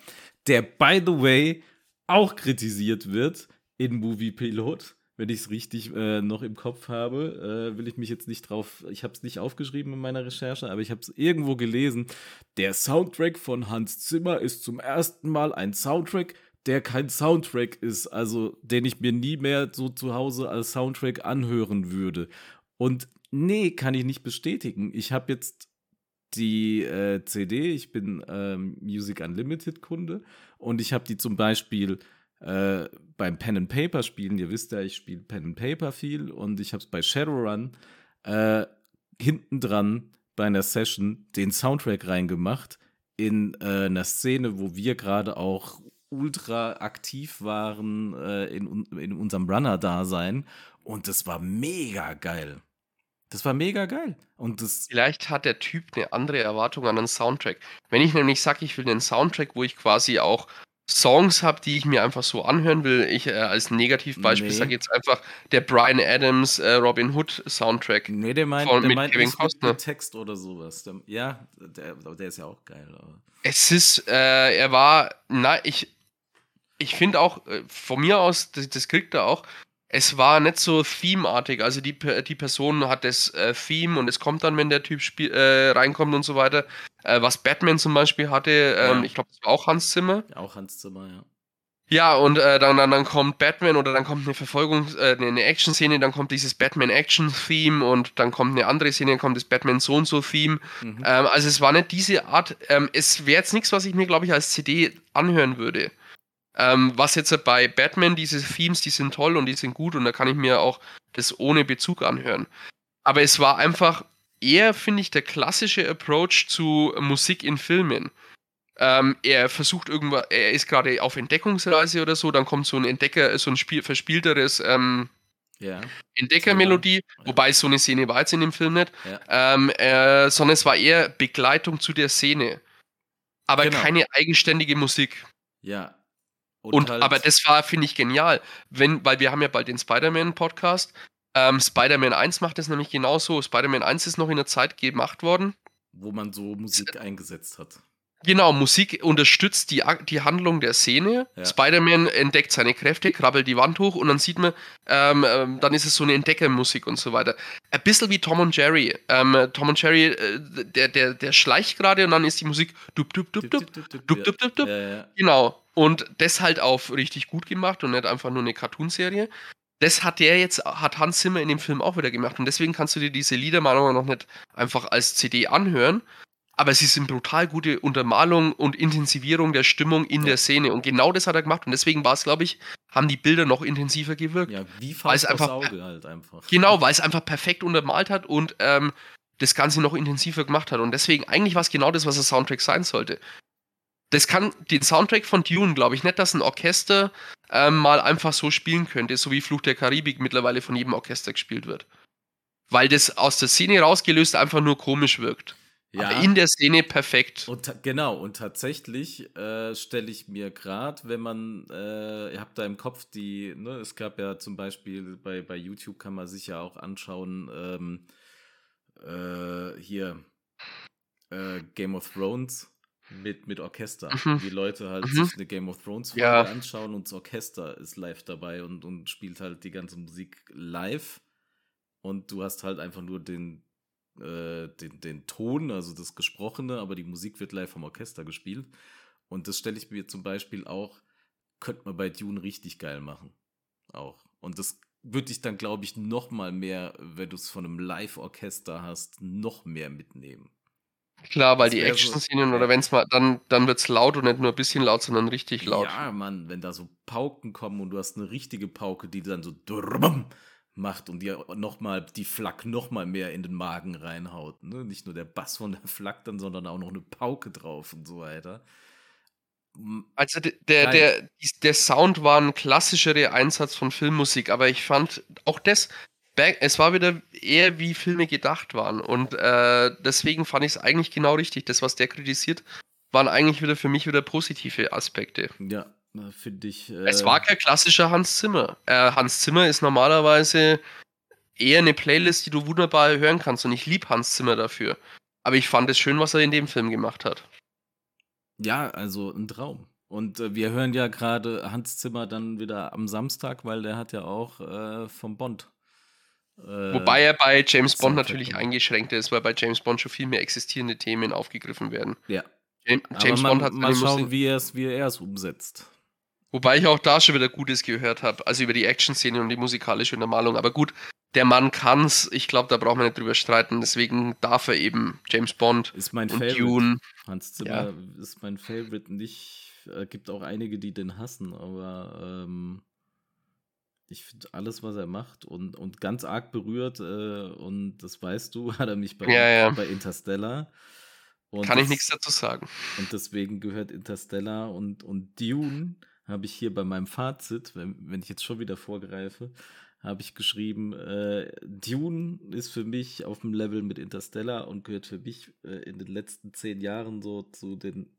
der, by the way, auch kritisiert wird in Movie Pilot. Wenn ich es richtig äh, noch im Kopf habe, äh, will ich mich jetzt nicht drauf, ich habe es nicht aufgeschrieben in meiner Recherche, aber ich habe es irgendwo gelesen. Der Soundtrack von Hans Zimmer ist zum ersten Mal ein Soundtrack, der kein Soundtrack ist, also den ich mir nie mehr so zu Hause als Soundtrack anhören würde. Und nee, kann ich nicht bestätigen. Ich habe jetzt die äh, CD, ich bin ähm, Music Unlimited Kunde und ich habe die zum Beispiel äh, beim Pen and Paper Spielen, ihr wisst ja, ich spiele Pen and Paper viel und ich habe es bei Shadowrun äh, hinten dran bei einer Session den Soundtrack reingemacht in äh, einer Szene, wo wir gerade auch ultra aktiv waren äh, in, in unserem Runner-Dasein und das war mega geil. Das war mega geil. Und das
Vielleicht hat der Typ eine andere Erwartung an einen Soundtrack. Wenn ich nämlich sage, ich will einen Soundtrack, wo ich quasi auch Songs habe, die ich mir einfach so anhören will, ich äh, als Negativbeispiel nee. sage jetzt einfach der Brian Adams äh, Robin Hood Soundtrack.
Nee, der meint, von, der meint Kevin Costner. Text oder sowas. Der, ja, der, der ist ja auch geil. Aber.
Es ist, äh, er war, na, ich, ich finde auch, äh, von mir aus, das, das kriegt er auch, es war nicht so themeartig. Also die, die Person hat das äh, Theme und es kommt dann, wenn der Typ spiel, äh, reinkommt und so weiter. Äh, was Batman zum Beispiel hatte, ähm, ja. ich glaube, das war auch Hans Zimmer.
Auch Hans Zimmer, ja.
Ja, und äh, dann, dann, dann kommt Batman oder dann kommt eine Verfolgung, äh, eine Action-Szene, dann kommt dieses Batman-Action-Theme und dann kommt eine andere Szene, dann kommt das Batman so und so Theme. Mhm. Ähm, also es war nicht diese Art, ähm, es wäre jetzt nichts, was ich mir, glaube ich, als CD anhören würde. Ähm, was jetzt bei Batman, diese Themes, die sind toll und die sind gut und da kann ich mir auch das ohne Bezug anhören. Aber es war einfach eher, finde ich, der klassische Approach zu Musik in Filmen. Ähm, er versucht irgendwas, er ist gerade auf Entdeckungsreise oder so, dann kommt so ein Entdecker, so ein Spiel, verspielteres ähm, ja. Entdeckermelodie, ja. wobei so eine Szene war jetzt in dem Film nicht, ja. ähm, äh, sondern es war eher Begleitung zu der Szene. Aber genau. keine eigenständige Musik.
Ja,
und, und halt aber das war, finde ich, genial. Wenn, weil wir haben ja bald den Spider-Man-Podcast. Ähm, Spider-Man 1 macht das nämlich genauso. Spider-Man 1 ist noch in der Zeit gemacht worden.
Wo man so Musik eingesetzt hat.
Genau, Musik unterstützt die, die Handlung der Szene. Ja. Spider-Man entdeckt seine Kräfte, krabbelt die Wand hoch und dann sieht man, ähm, ähm, dann ist es so eine Entdeckermusik und so weiter. Ein bisschen wie Tom und Jerry. Ähm, Tom und Jerry, äh, der, der, der schleicht gerade und dann ist die Musik dup, dup, dup, dup, dup, dup, dup, dup, dup. Ja, ja. Genau. Und das halt auf richtig gut gemacht und nicht einfach nur eine Cartoonserie. Das hat der jetzt, hat Hans Zimmer in dem Film auch wieder gemacht. Und deswegen kannst du dir diese Lieder mal noch nicht einfach als CD anhören. Aber sie sind brutal gute Untermalung und Intensivierung der Stimmung in ja. der Szene. Und genau das hat er gemacht. Und deswegen war es, glaube ich, haben die Bilder noch intensiver gewirkt.
Ja, wie fast einfach, Auge halt einfach.
Genau, weil es einfach perfekt untermalt hat und ähm, das Ganze noch intensiver gemacht hat. Und deswegen, eigentlich war es genau das, was der Soundtrack sein sollte das kann den Soundtrack von Dune, glaube ich, nicht, dass ein Orchester ähm, mal einfach so spielen könnte, so wie Fluch der Karibik mittlerweile von jedem Orchester gespielt wird. Weil das aus der Szene rausgelöst einfach nur komisch wirkt. Ja. Aber in der Szene perfekt.
Und genau, und tatsächlich äh, stelle ich mir gerade, wenn man, äh, ihr habt da im Kopf die, ne, es gab ja zum Beispiel bei, bei YouTube kann man sich ja auch anschauen, ähm, äh, hier äh, Game of Thrones mit, mit Orchester. Mhm. Die Leute halt mhm. sich eine Game of Thrones Folge ja. anschauen und das Orchester ist live dabei und, und spielt halt die ganze Musik live. Und du hast halt einfach nur den, äh, den, den Ton, also das Gesprochene, aber die Musik wird live vom Orchester gespielt. Und das stelle ich mir zum Beispiel auch, könnte man bei Dune richtig geil machen. Auch. Und das würde ich dann, glaube ich, noch mal mehr, wenn du es von einem Live-Orchester hast, noch mehr mitnehmen.
Klar, weil die Action-Szenen so, oder wenn es mal, dann, dann wird es laut und nicht nur ein bisschen laut, sondern richtig laut.
Ja, Mann, wenn da so Pauken kommen und du hast eine richtige Pauke, die dann so macht und dir nochmal die Flak nochmal mehr in den Magen reinhaut. Ne? Nicht nur der Bass von der Flak dann, sondern auch noch eine Pauke drauf und so weiter.
Also der, der, der, der Sound war ein klassischerer Einsatz von Filmmusik, aber ich fand auch das, es war wieder eher wie Filme gedacht waren. Und äh, deswegen fand ich es eigentlich genau richtig. Das, was der kritisiert, waren eigentlich wieder für mich wieder positive Aspekte.
Ja, finde ich.
Äh es war kein klassischer Hans Zimmer. Äh, Hans Zimmer ist normalerweise eher eine Playlist, die du wunderbar hören kannst. Und ich liebe Hans Zimmer dafür. Aber ich fand es schön, was er in dem Film gemacht hat.
Ja, also ein Traum. Und äh, wir hören ja gerade Hans Zimmer dann wieder am Samstag, weil der hat ja auch äh, vom Bond.
Äh, Wobei er bei James Bond natürlich eingeschränkt ist, weil bei James Bond schon viel mehr existierende Themen aufgegriffen werden.
Ja. James, James man, Bond hat mal schauen, wie er es wie umsetzt.
Wobei ich auch da schon wieder Gutes gehört habe, also über die Action-Szene und die musikalische Untermalung. Aber gut, der Mann kann's. Ich glaube, da braucht man nicht drüber streiten. Deswegen darf er eben James Bond
ist mein und Favorite. Dune. Hans Zimmer ja. ist mein Favorite. Nicht, äh, gibt auch einige, die den hassen, aber ähm, ich finde alles, was er macht und, und ganz arg berührt. Äh, und das weißt du, hat er mich bei, ja, ja. bei Interstellar.
Und Kann das, ich nichts dazu sagen.
Und deswegen gehört Interstellar und, und Dune habe ich hier bei meinem Fazit, wenn, wenn ich jetzt schon wieder vorgreife, habe ich geschrieben, äh, Dune ist für mich auf dem Level mit Interstellar und gehört für mich äh, in den letzten zehn Jahren so zu den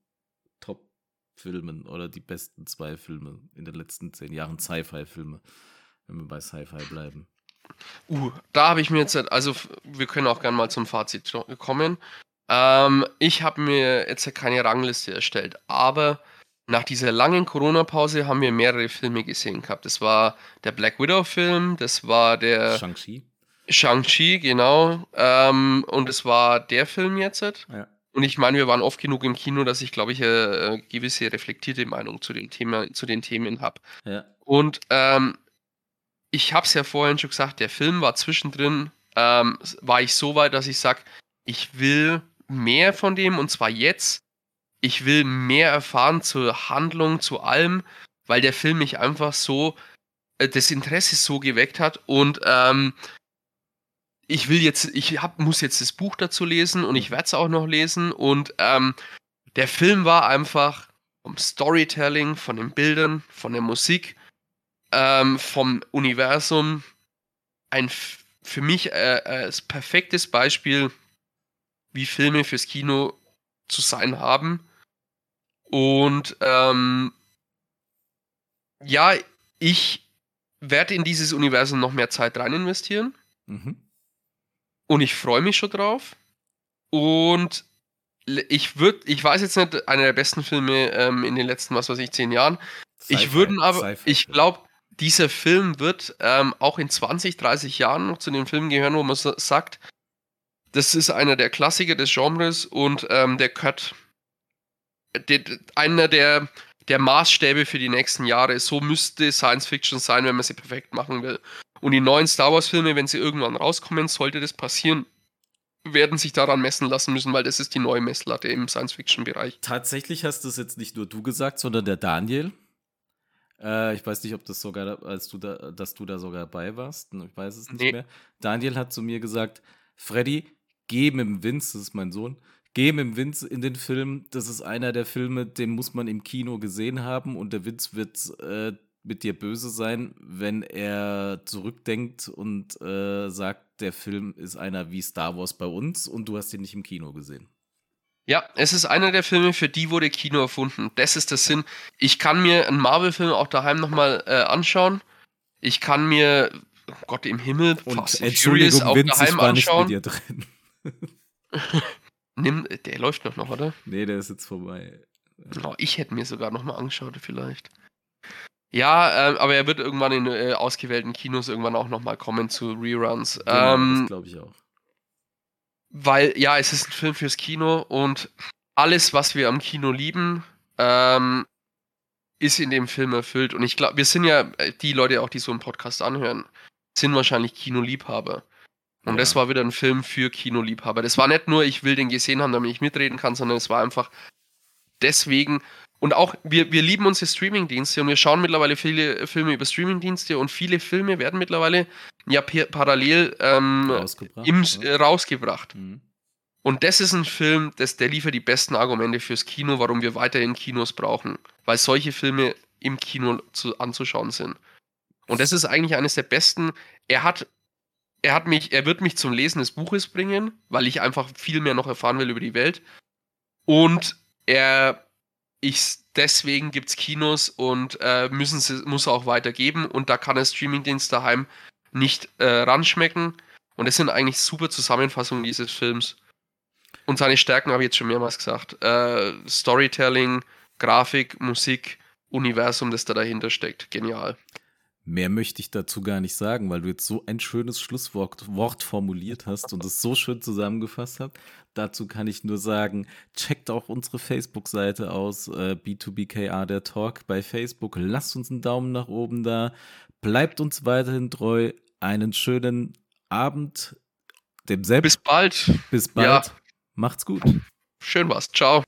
Top-Filmen oder die besten zwei Filme in den letzten zehn Jahren Sci-Fi-Filme, wenn wir bei Sci-Fi bleiben.
Uh, da habe ich mir jetzt, also wir können auch gerne mal zum Fazit kommen. Ähm, ich habe mir jetzt keine Rangliste erstellt, aber nach dieser langen Corona-Pause haben wir mehrere Filme gesehen gehabt. Das war der Black Widow-Film, das war der
Shang-Chi.
Shang-Chi, genau. Ähm, und es war der Film jetzt. Ja. Und ich meine, wir waren oft genug im Kino, dass ich, glaube ich, eine gewisse reflektierte Meinung zu, dem Thema, zu den Themen habe.
Ja.
Und ähm, ich habe es ja vorhin schon gesagt, der Film war zwischendrin, ähm, war ich so weit, dass ich sage, ich will mehr von dem und zwar jetzt ich will mehr erfahren zur Handlung, zu allem, weil der Film mich einfach so äh, das Interesse so geweckt hat und ähm, ich will jetzt, ich hab, muss jetzt das Buch dazu lesen und ich werde es auch noch lesen und ähm, der Film war einfach vom Storytelling, von den Bildern, von der Musik, ähm, vom Universum ein für mich äh, äh, perfektes Beispiel, wie Filme fürs Kino zu sein haben. Und ähm, ja, ich werde in dieses Universum noch mehr Zeit rein investieren. Mhm. Und ich freue mich schon drauf. Und ich würde, ich weiß jetzt nicht, einer der besten Filme ähm, in den letzten, was weiß ich, zehn Jahren. Ich würde aber, ich glaube, dieser Film wird ähm, auch in 20, 30 Jahren noch zu den Filmen gehören, wo man sagt, das ist einer der Klassiker des Genres und ähm, der gehört einer der, der Maßstäbe für die nächsten Jahre. So müsste Science Fiction sein, wenn man sie perfekt machen will. Und die neuen Star Wars-Filme, wenn sie irgendwann rauskommen, sollte das passieren, werden sich daran messen lassen müssen, weil das ist die neue Messlatte im Science-Fiction-Bereich.
Tatsächlich hast das jetzt nicht nur du gesagt, sondern der Daniel. Äh, ich weiß nicht, ob das sogar, als du da, dass du da sogar dabei warst. Ich weiß es nicht nee. mehr. Daniel hat zu mir gesagt, Freddy, geh mit dem Vince, das ist mein Sohn, Geh mit dem Vince in den Film. Das ist einer der Filme, den muss man im Kino gesehen haben und der Vince wird äh, mit dir böse sein, wenn er zurückdenkt und äh, sagt, der Film ist einer wie Star Wars bei uns und du hast ihn nicht im Kino gesehen.
Ja, es ist einer der Filme, für die wurde Kino erfunden. Das ist der Sinn. Ich kann mir einen Marvel-Film auch daheim nochmal äh, anschauen. Ich kann mir, oh Gott im Himmel,
und Fast Furious auch daheim anschauen.
Nimm, der läuft noch, noch, oder?
Nee, der ist jetzt vorbei.
Oh, ich hätte mir sogar nochmal angeschaut, vielleicht. Ja, äh, aber er wird irgendwann in äh, ausgewählten Kinos irgendwann auch nochmal kommen zu Reruns. Genau, ähm,
das glaube ich auch.
Weil, ja, es ist ein Film fürs Kino und alles, was wir am Kino lieben, ähm, ist in dem Film erfüllt. Und ich glaube, wir sind ja, äh, die Leute auch, die so einen Podcast anhören, sind wahrscheinlich Kinoliebhaber. Und ja. das war wieder ein Film für Kinoliebhaber. Das war nicht nur, ich will den gesehen haben, damit ich mitreden kann, sondern es war einfach deswegen. Und auch, wir, wir lieben unsere Streamingdienste und wir schauen mittlerweile viele Filme über Streamingdienste und viele Filme werden mittlerweile ja parallel ähm, rausgebracht. Im, äh, rausgebracht. Mhm. Und das ist ein Film, das, der liefert die besten Argumente fürs Kino, warum wir weiterhin Kinos brauchen. Weil solche Filme im Kino zu, anzuschauen sind. Und das ist eigentlich eines der besten. Er hat, er hat mich, er wird mich zum Lesen des Buches bringen, weil ich einfach viel mehr noch erfahren will über die Welt. Und er, ich, deswegen gibt es Kinos und äh, müssen sie, muss er auch weitergeben. Und da kann er Streamingdienst daheim nicht äh, ranschmecken. Und das sind eigentlich super Zusammenfassungen dieses Films. Und seine Stärken habe ich jetzt schon mehrmals gesagt. Äh, Storytelling, Grafik, Musik, Universum, das da dahinter steckt. Genial.
Mehr möchte ich dazu gar nicht sagen, weil du jetzt so ein schönes Schlusswort Wort formuliert hast und es so schön zusammengefasst hast. Dazu kann ich nur sagen, checkt auch unsere Facebook-Seite aus, äh, B2BKA der Talk bei Facebook. Lasst uns einen Daumen nach oben da. Bleibt uns weiterhin treu einen schönen Abend. Dem
Bis bald.
Bis bald. Ja. Macht's gut.
Schön was. Ciao.